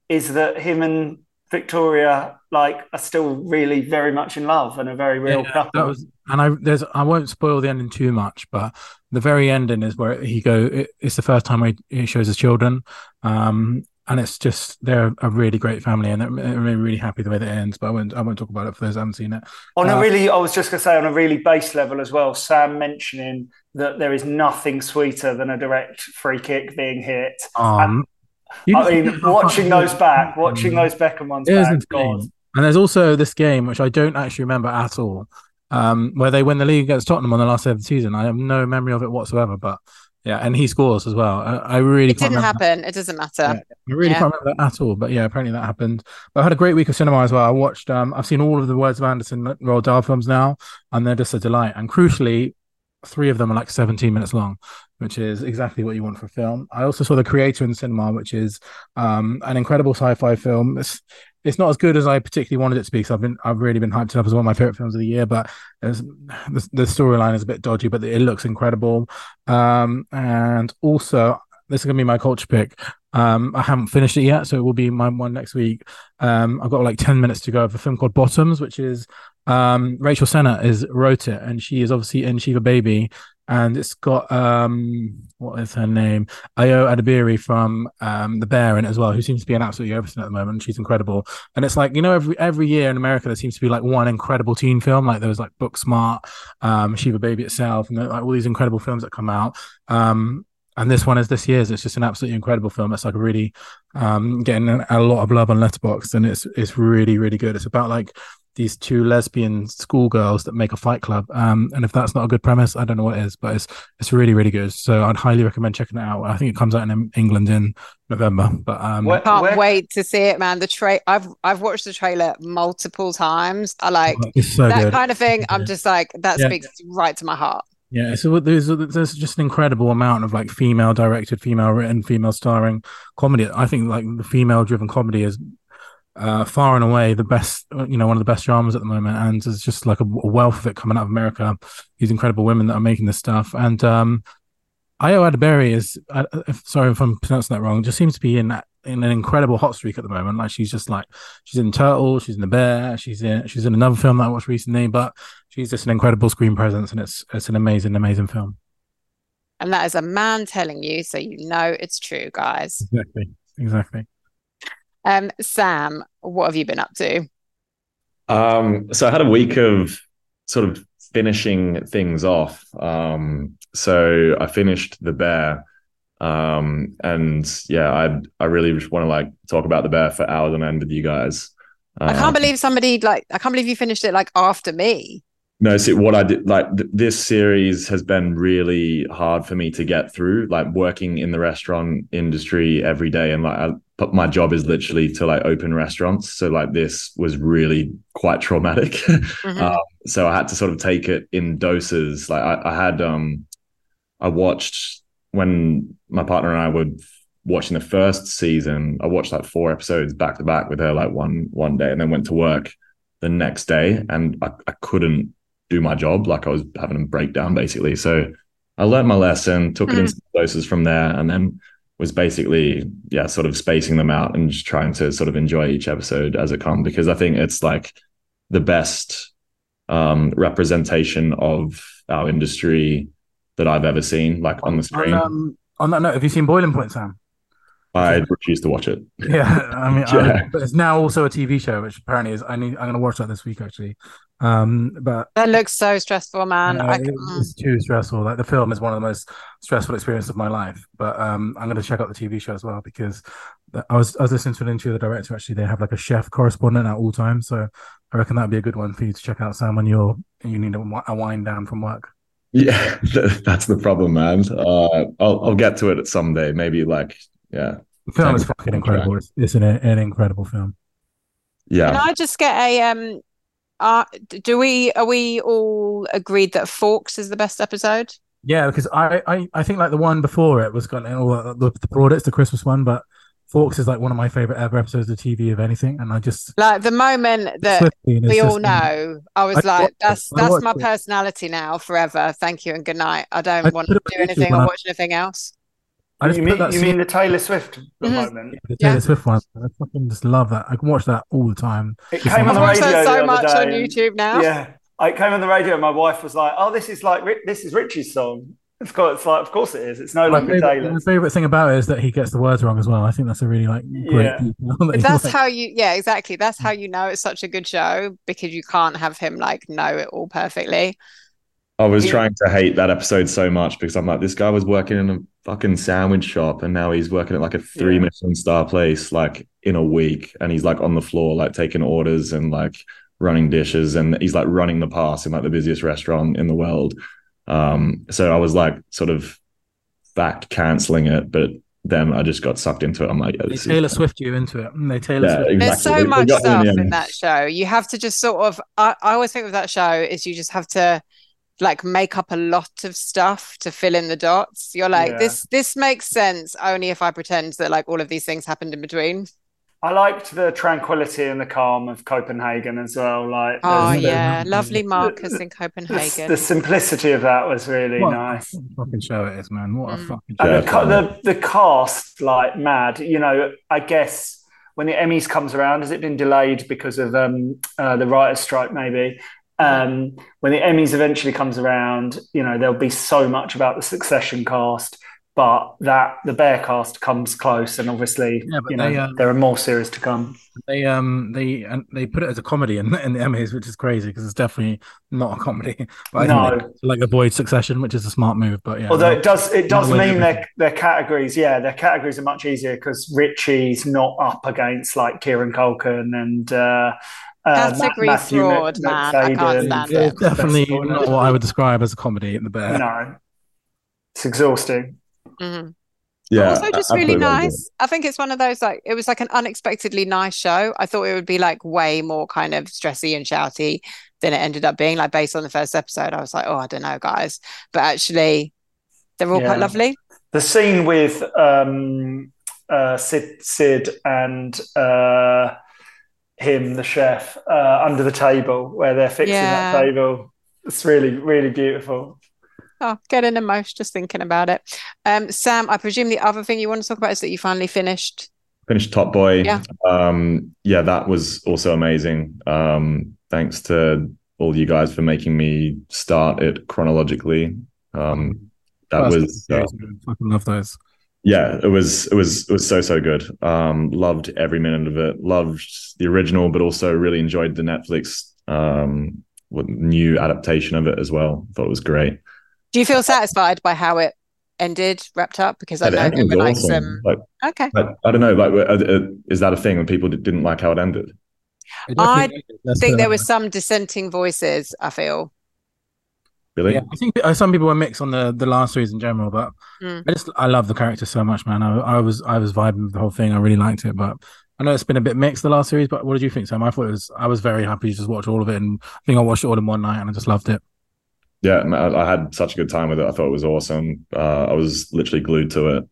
is that him and Victoria like are still really very much in love and a very real yeah, couple. Was, and I there's I won't spoil the ending too much, but the very ending is where he go. It, it's the first time he, he shows his children, um, and it's just they're a really great family, and I'm really, really happy the way that ends. But I won't I won't talk about it for those who haven't seen it. On uh, a really, I was just going to say on a really base level as well. Sam mentioning that there is nothing sweeter than a direct free kick being hit. Um, I mean, watching those back, watching those Beckham ones back, And there's also this game which I don't actually remember at all, um, where they win the league against Tottenham on the last day of the season. I have no memory of it whatsoever, but yeah, and he scores as well. I, I really it didn't happen. It doesn't matter. Yeah, I really yeah. can't remember that at all. But yeah, apparently that happened. But I had a great week of cinema as well. I watched. Um, I've seen all of the Wes Anderson Roald Dahl films now, and they're just a delight. And crucially, three of them are like 17 minutes long, which is exactly what you want for a film. I also saw The Creator in cinema, which is um, an incredible sci-fi film. It's it's not as good as I particularly wanted it to be because I've been I've really been hyped up as one of my favorite films of the year. But the, the storyline is a bit dodgy, but it looks incredible. Um, and also, this is gonna be my culture pick. Um, I haven't finished it yet, so it will be my one next week. Um, I've got like ten minutes to go of a film called Bottoms, which is um, Rachel Sennott is wrote it, and she is obviously in Shiva Baby, and it's got um what is her name ayo edebiri from um the bear in it as well who seems to be an absolutely everything at the moment she's incredible and it's like you know every every year in america there seems to be like one incredible teen film like there was like Booksmart um shiva baby itself and like all these incredible films that come out um and this one is this year's. It's just an absolutely incredible film. It's like really um, getting a lot of love on Letterboxd, and it's it's really really good. It's about like these two lesbian schoolgirls that make a fight club. Um, and if that's not a good premise, I don't know what is, but it's it's really really good. So I'd highly recommend checking it out. I think it comes out in England in November. But um, where, can't where... wait to see it, man. The tra- I've I've watched the trailer multiple times. I like oh, so that good. kind of thing. I'm just like that yeah. speaks right to my heart. Yeah, so there's there's just an incredible amount of like female directed, female written, female starring comedy. I think like the female driven comedy is uh, far and away the best, you know, one of the best dramas at the moment, and there's just like a, wealth of it coming out of America. These incredible women that are making this stuff, and um, Ayo Edebiri is, uh, if, sorry if I'm pronouncing that wrong, just seems to be in that in an incredible hot streak at the moment. Like she's just like she's in Turtle, she's in The Bear, she's in she's in another film that I watched recently, but she's just an incredible screen presence, and it's it's an amazing, amazing film. And that is a man telling you, so you know it's true, guys. Exactly, exactly. Um, Sam, what have you been up to? Um, so I had a week of sort of finishing things off. Um, so I finished The Bear. Um, and yeah, I I really just want to like talk about The Bear for hours on end with you guys. I can't um, believe somebody like I can't believe you finished it like after me. No, see what I did like th- this series has been really hard for me to get through. Like working in the restaurant industry every day, and like I, but my job is literally to like open restaurants. So like this was really quite traumatic. *laughs* Mm-hmm. Um, so I had to sort of take it in doses. Like I, I had um, I watched when my partner and I were watching the first season. I watched like four episodes back to back with her, like one one day, and then went to work the next day, and I, I couldn't do my job. Like I was having a breakdown basically. So I learned my lesson, took mm. it in doses from there, and then was basically yeah, sort of spacing them out and just trying to sort of enjoy each episode as it comes because I think it's like the best um, representation of our industry that I've ever seen, like on the screen. On, um, on that note, have you seen Boiling Point, Sam? I refuse to watch it. Yeah, I mean, *laughs* Yeah. I, but it's now also a TV show, which apparently is. I need. I'm going to watch that this week actually. Um, but That looks so stressful, man. I, it- mm. it's too stressful. Like the film is one of the most stressful experiences of my life. But um, I'm going to check out the TV show as well because the- I was I was listening to an interview with the director. Actually, they have like a chef correspondent at all times, so I reckon that'd be a good one for you to check out, Sam, when you're you need a, a wind down from work. Yeah, *laughs* that's the problem, man. Uh, I'll I'll get to it someday. Maybe like yeah, The film is fucking incredible. It's, it's an, an incredible film. Yeah. Can yeah. I just get a um? Uh, do we are we all agreed that Forks is the best episode? Yeah, because I, I, I think like the one before it was got all the, the, the plaudits, the Christmas one, but Forks is like one of my favorite ever episodes of TV of anything, and I just Like the moment that we all just- know, I was I like, that's that's my it. personality now, forever. Thank you and good night. I don't I want to do anything or I- watch anything else. I just you put mean, that you scene- mean the Taylor Swift Mhm. moment? the Taylor Yeah. Swift one. I fucking just love that. I can watch that all the time. It Just came on I the radio that the so other much day on and- YouTube now. Yeah, it came on the radio. and My wife was like, "Oh, this is like this is Richie's song." It's got. It's like, of course it is. It's no My longer favorite, my favorite thing about it is that he gets the words wrong as well. I think that's a really like great. Yeah. that That's like- how you, yeah, exactly. That's how you know it's such a good show because you can't have him like know it all perfectly. I was Yeah. trying to hate that episode so much because I'm like, this guy was working in a fucking sandwich shop and now he's working at like a three Yeah. Michelin star place like in a week and he's like on the floor like taking orders and like running dishes and he's like running the pass in like the busiest restaurant in the world. Um, so I was like sort of back canceling it, but then I just got sucked into it. I'm like, yeah, They Taylor is Swift you into it. They Taylor Yeah, Swift. exactly. There's so They- they much got me in stuff in that show. You have to just sort of, I, I always think with that show is you just have to like make up a lot of stuff to fill in the dots. You're like, Yeah. this this makes sense only if I pretend that like all of these things happened in between. I liked the tranquility and the calm of Copenhagen as well. Like, Oh there's yeah, the- lovely Marcus in *laughs* Copenhagen. the simplicity of that was really What nice. a fucking show it is, man. What a Mm. fucking And the, the the cast, like mad. You know, I guess when the Emmys comes around, has it been delayed because of um, uh, the writers' strike? Maybe. Um, when the Emmys eventually comes around, you know there'll be so much about the Succession cast, but that the Bear cast comes close, and obviously, Yeah, you know, they, um, there are more series to come. They um they and they put it as a comedy in, in the Emmys, which is crazy because it's definitely not a comedy. But No. like avoid Succession, which is a smart move. But yeah, Although it does, it does mean their their categories, yeah, their categories are much easier because Richie's not up against like Kieran Culkin and uh, uh, Category Ma- Matthew fraud, Mc- man. I can't stand it's it. definitely not what I would describe as a comedy in the bear. No, it's exhausting. Mhm. yeah, also just really absolutely nice. I think it's one of those like it was like an unexpectedly nice show. I thought it would be like way more kind of stressy and shouty than it ended up being. Like based on the first episode, I was like, oh, I don't know, guys. But actually, they're all Yeah. quite lovely. The scene with um, uh, Syd, Syd and uh, him, the chef, uh, under the table where they're fixing Yeah. that table. It's really, really beautiful. Oh, getting emotion just thinking about it. Um, Sam, I presume the other thing you want to talk about is that you finally finished. finished Top Boy. Yeah. Um, yeah, that was also amazing. Um, thanks to all you guys for making me start it chronologically. Um, that Classic was uh, series, man. fucking love those. Yeah, it was it was it was so so good. Um, loved every minute of it. Loved the original, but also really enjoyed the Netflix um with- new adaptation of it as well. Thought it was great. Do you feel satisfied by how it ended, wrapped up? Because I The know ending Emma was likes awesome. them. Like, Okay. I, I don't know. Like, uh, uh, is that a thing when people didn't like how it ended? I I think there were some dissenting voices, I feel. Really? Yeah, I think uh, some people were mixed on the the last series in general, but Mm. I just I love the character so much, man. I, I was I was vibing with the whole thing. I really liked it, but I know it's been a bit mixed the last series. But what did you think, Sam? I thought it was I was very happy to just watch all of it, and I think I watched it all in one night, and I just loved it. Yeah, I, I had such a good time with it. I thought it was awesome. Uh, I was literally glued to it.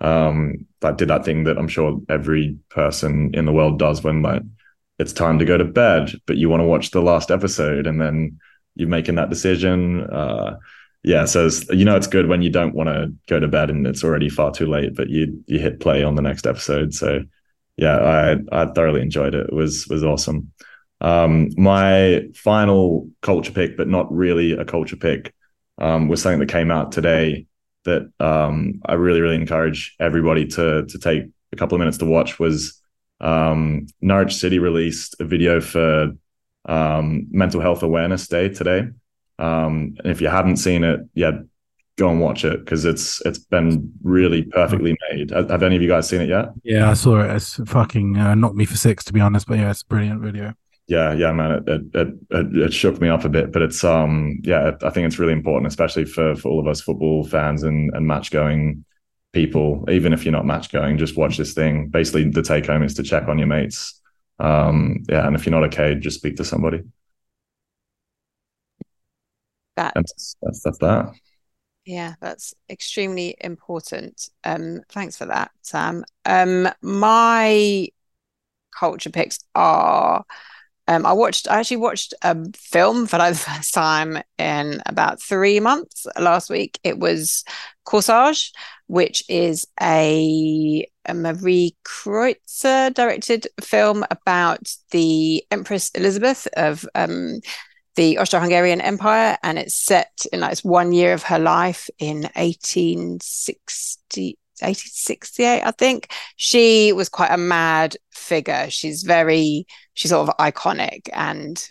Um, I did that thing that I'm sure every person in the world does when like it's time to go to bed, but you want to watch the last episode, and then you're making that decision. Uh, yeah, so you know it's good when you don't want to go to bed and it's already far too late, but you you hit play on the next episode. So yeah, I I thoroughly enjoyed it. It was was awesome. Um, my final culture pick, but not really a culture pick, um, was something that came out today that um, I really, really encourage everybody to to take a couple of minutes to watch was um, Norwich City released a video for um, Mental Health Awareness Day today. Um, and if you haven't seen it, yeah, go and watch it because it's it's been really perfectly made. Have, any of you guys seen it yet? Yeah, I saw it. It's fucking uh, knocked me for six, to be honest. But yeah, it's a brilliant video. Yeah, yeah, man, it it, it it, it shook me up a bit, but it's um yeah, I think it's really important, especially for for all of us football fans and and match going people. Even if you're not match going, just watch this thing. Basically, the take home is to check on your mates. Um, yeah, and if you're not okay, just speak to somebody. That That's that's, that's that. Yeah, that's extremely important. Um, thanks for that, Sam. Um, my culture picks are um, I watched I actually watched a film for like the *laughs* first time in about three months last week. It was Corsage, which is a, a Marie Kreutzer directed film about the Empress Elizabeth of um, the Austro-Hungarian Empire, and it's set in like it's one year of her life in 1860. 1868, I think. She was quite a mad figure. She's very, she's sort of iconic and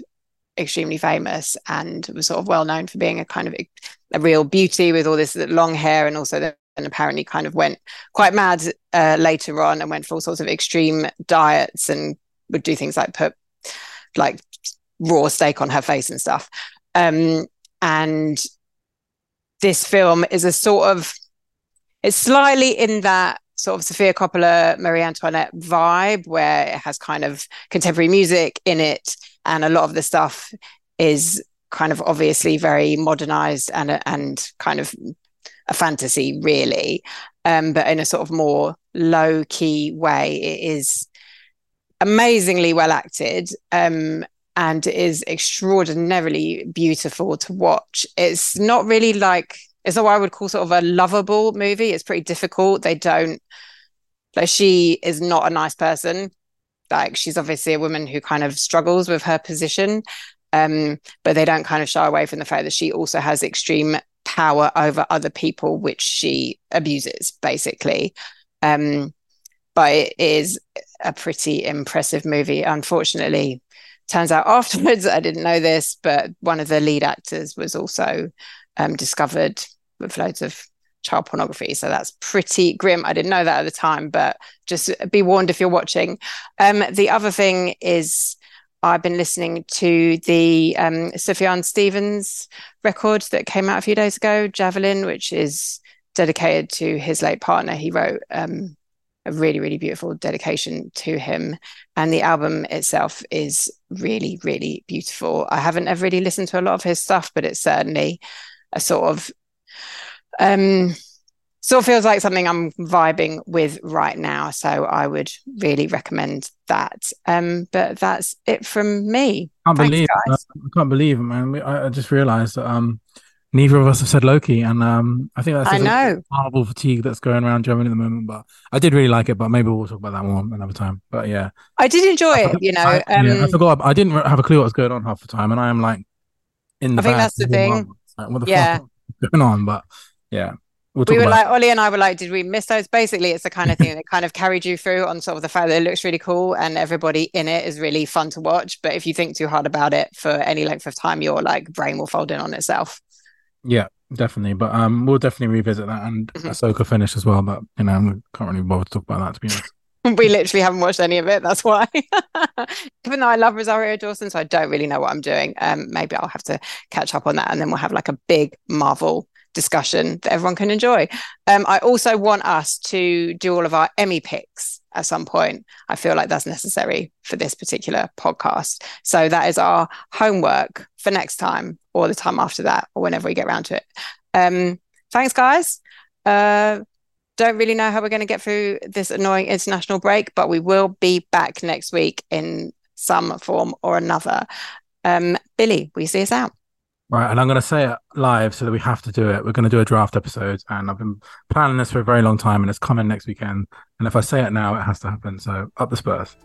extremely famous and was sort of well known for being a kind of a, real beauty with all this long hair and also the, and apparently kind of went quite mad uh, later on and went for all sorts of extreme diets and would do things like put like raw steak on her face and stuff. Um, and this film is a sort of it's slightly in that sort of Sofia Coppola, Marie Antoinette vibe, where it has kind of contemporary music in it, and a lot of the stuff is kind of obviously very modernized and and kind of a fantasy, really, um, but in a sort of more low key way. It is amazingly well acted. Um, and is extraordinarily beautiful to watch. It's not really like it's what I would call sort of a lovable movie. It's pretty difficult. They don't like she is not a nice person. Like she's obviously a woman who kind of struggles with her position. Um, but they don't kind of shy away from the fact that she also has extreme power over other people, which she abuses, basically. Um, but it is a pretty impressive movie. Unfortunately, turns out *laughs* afterwards, I didn't know this, but one of the lead actors was also um, discovered loads of child pornography. So that's pretty grim. I didn't know that at the time, but just be warned if you're watching. Um, the other thing is, I've been listening to the um, Sufjan Stevens record that came out a few days ago, Javelin, which is dedicated to his late partner. He wrote um, a really, really beautiful dedication to him. And the album itself is really, really beautiful. I haven't ever really listened to a lot of his stuff, but it's certainly a sort of um, sort of feels like something I'm vibing with right now. So I would really recommend that. Um, but that's it from me. I can't Thanks, believe guys. I can't believe it, man. I, just realized that um neither of us have said Loki, and um I think that's I know. Marvel fatigue that's going around Germany at the moment. But I did really like it, but maybe we'll talk about that more another time. But yeah, I did enjoy I it, you know. I, um, yeah, I forgot. I didn't have a clue what was going on half the time, and I am like in the. I think that's the thing. Like, what the Yeah. fuck going on? But yeah, we'll we were like Ollie and I were like, did we miss those? Basically, it's the kind of thing that kind of carried you through on sort of the fact that it looks really cool and everybody in it is really fun to watch. But if you think too hard about it for any length of time, your like brain will fold in on itself. Yeah, definitely. But um, we'll definitely revisit that and Mhm. Ahsoka finish as well. But you know, I can't really bother to talk about that to be honest. We literally haven't watched any of it. That's why. *laughs* Even though I love Rosario Dawson, so I don't really know what I'm doing. Um, maybe I'll have to catch up on that, and then we'll have like a big Marvel discussion that everyone can enjoy. Um, I also want us to do all of our Emmy picks at some point. I feel like that's necessary for this particular podcast. So that is our homework for next time, or the time after that, or whenever we get around to it. Um, thanks, guys. Uh, don't really know how we're going to get through this annoying international break, but we will be back next week in some form or another. Um, Billie, will you see us out? Right, and I'm going to say it live so that we have to do it. We're going to do a draft episode, and I've been planning this for a very long time, and it's coming next weekend. And if I say it now, it has to happen. So up the Spurs.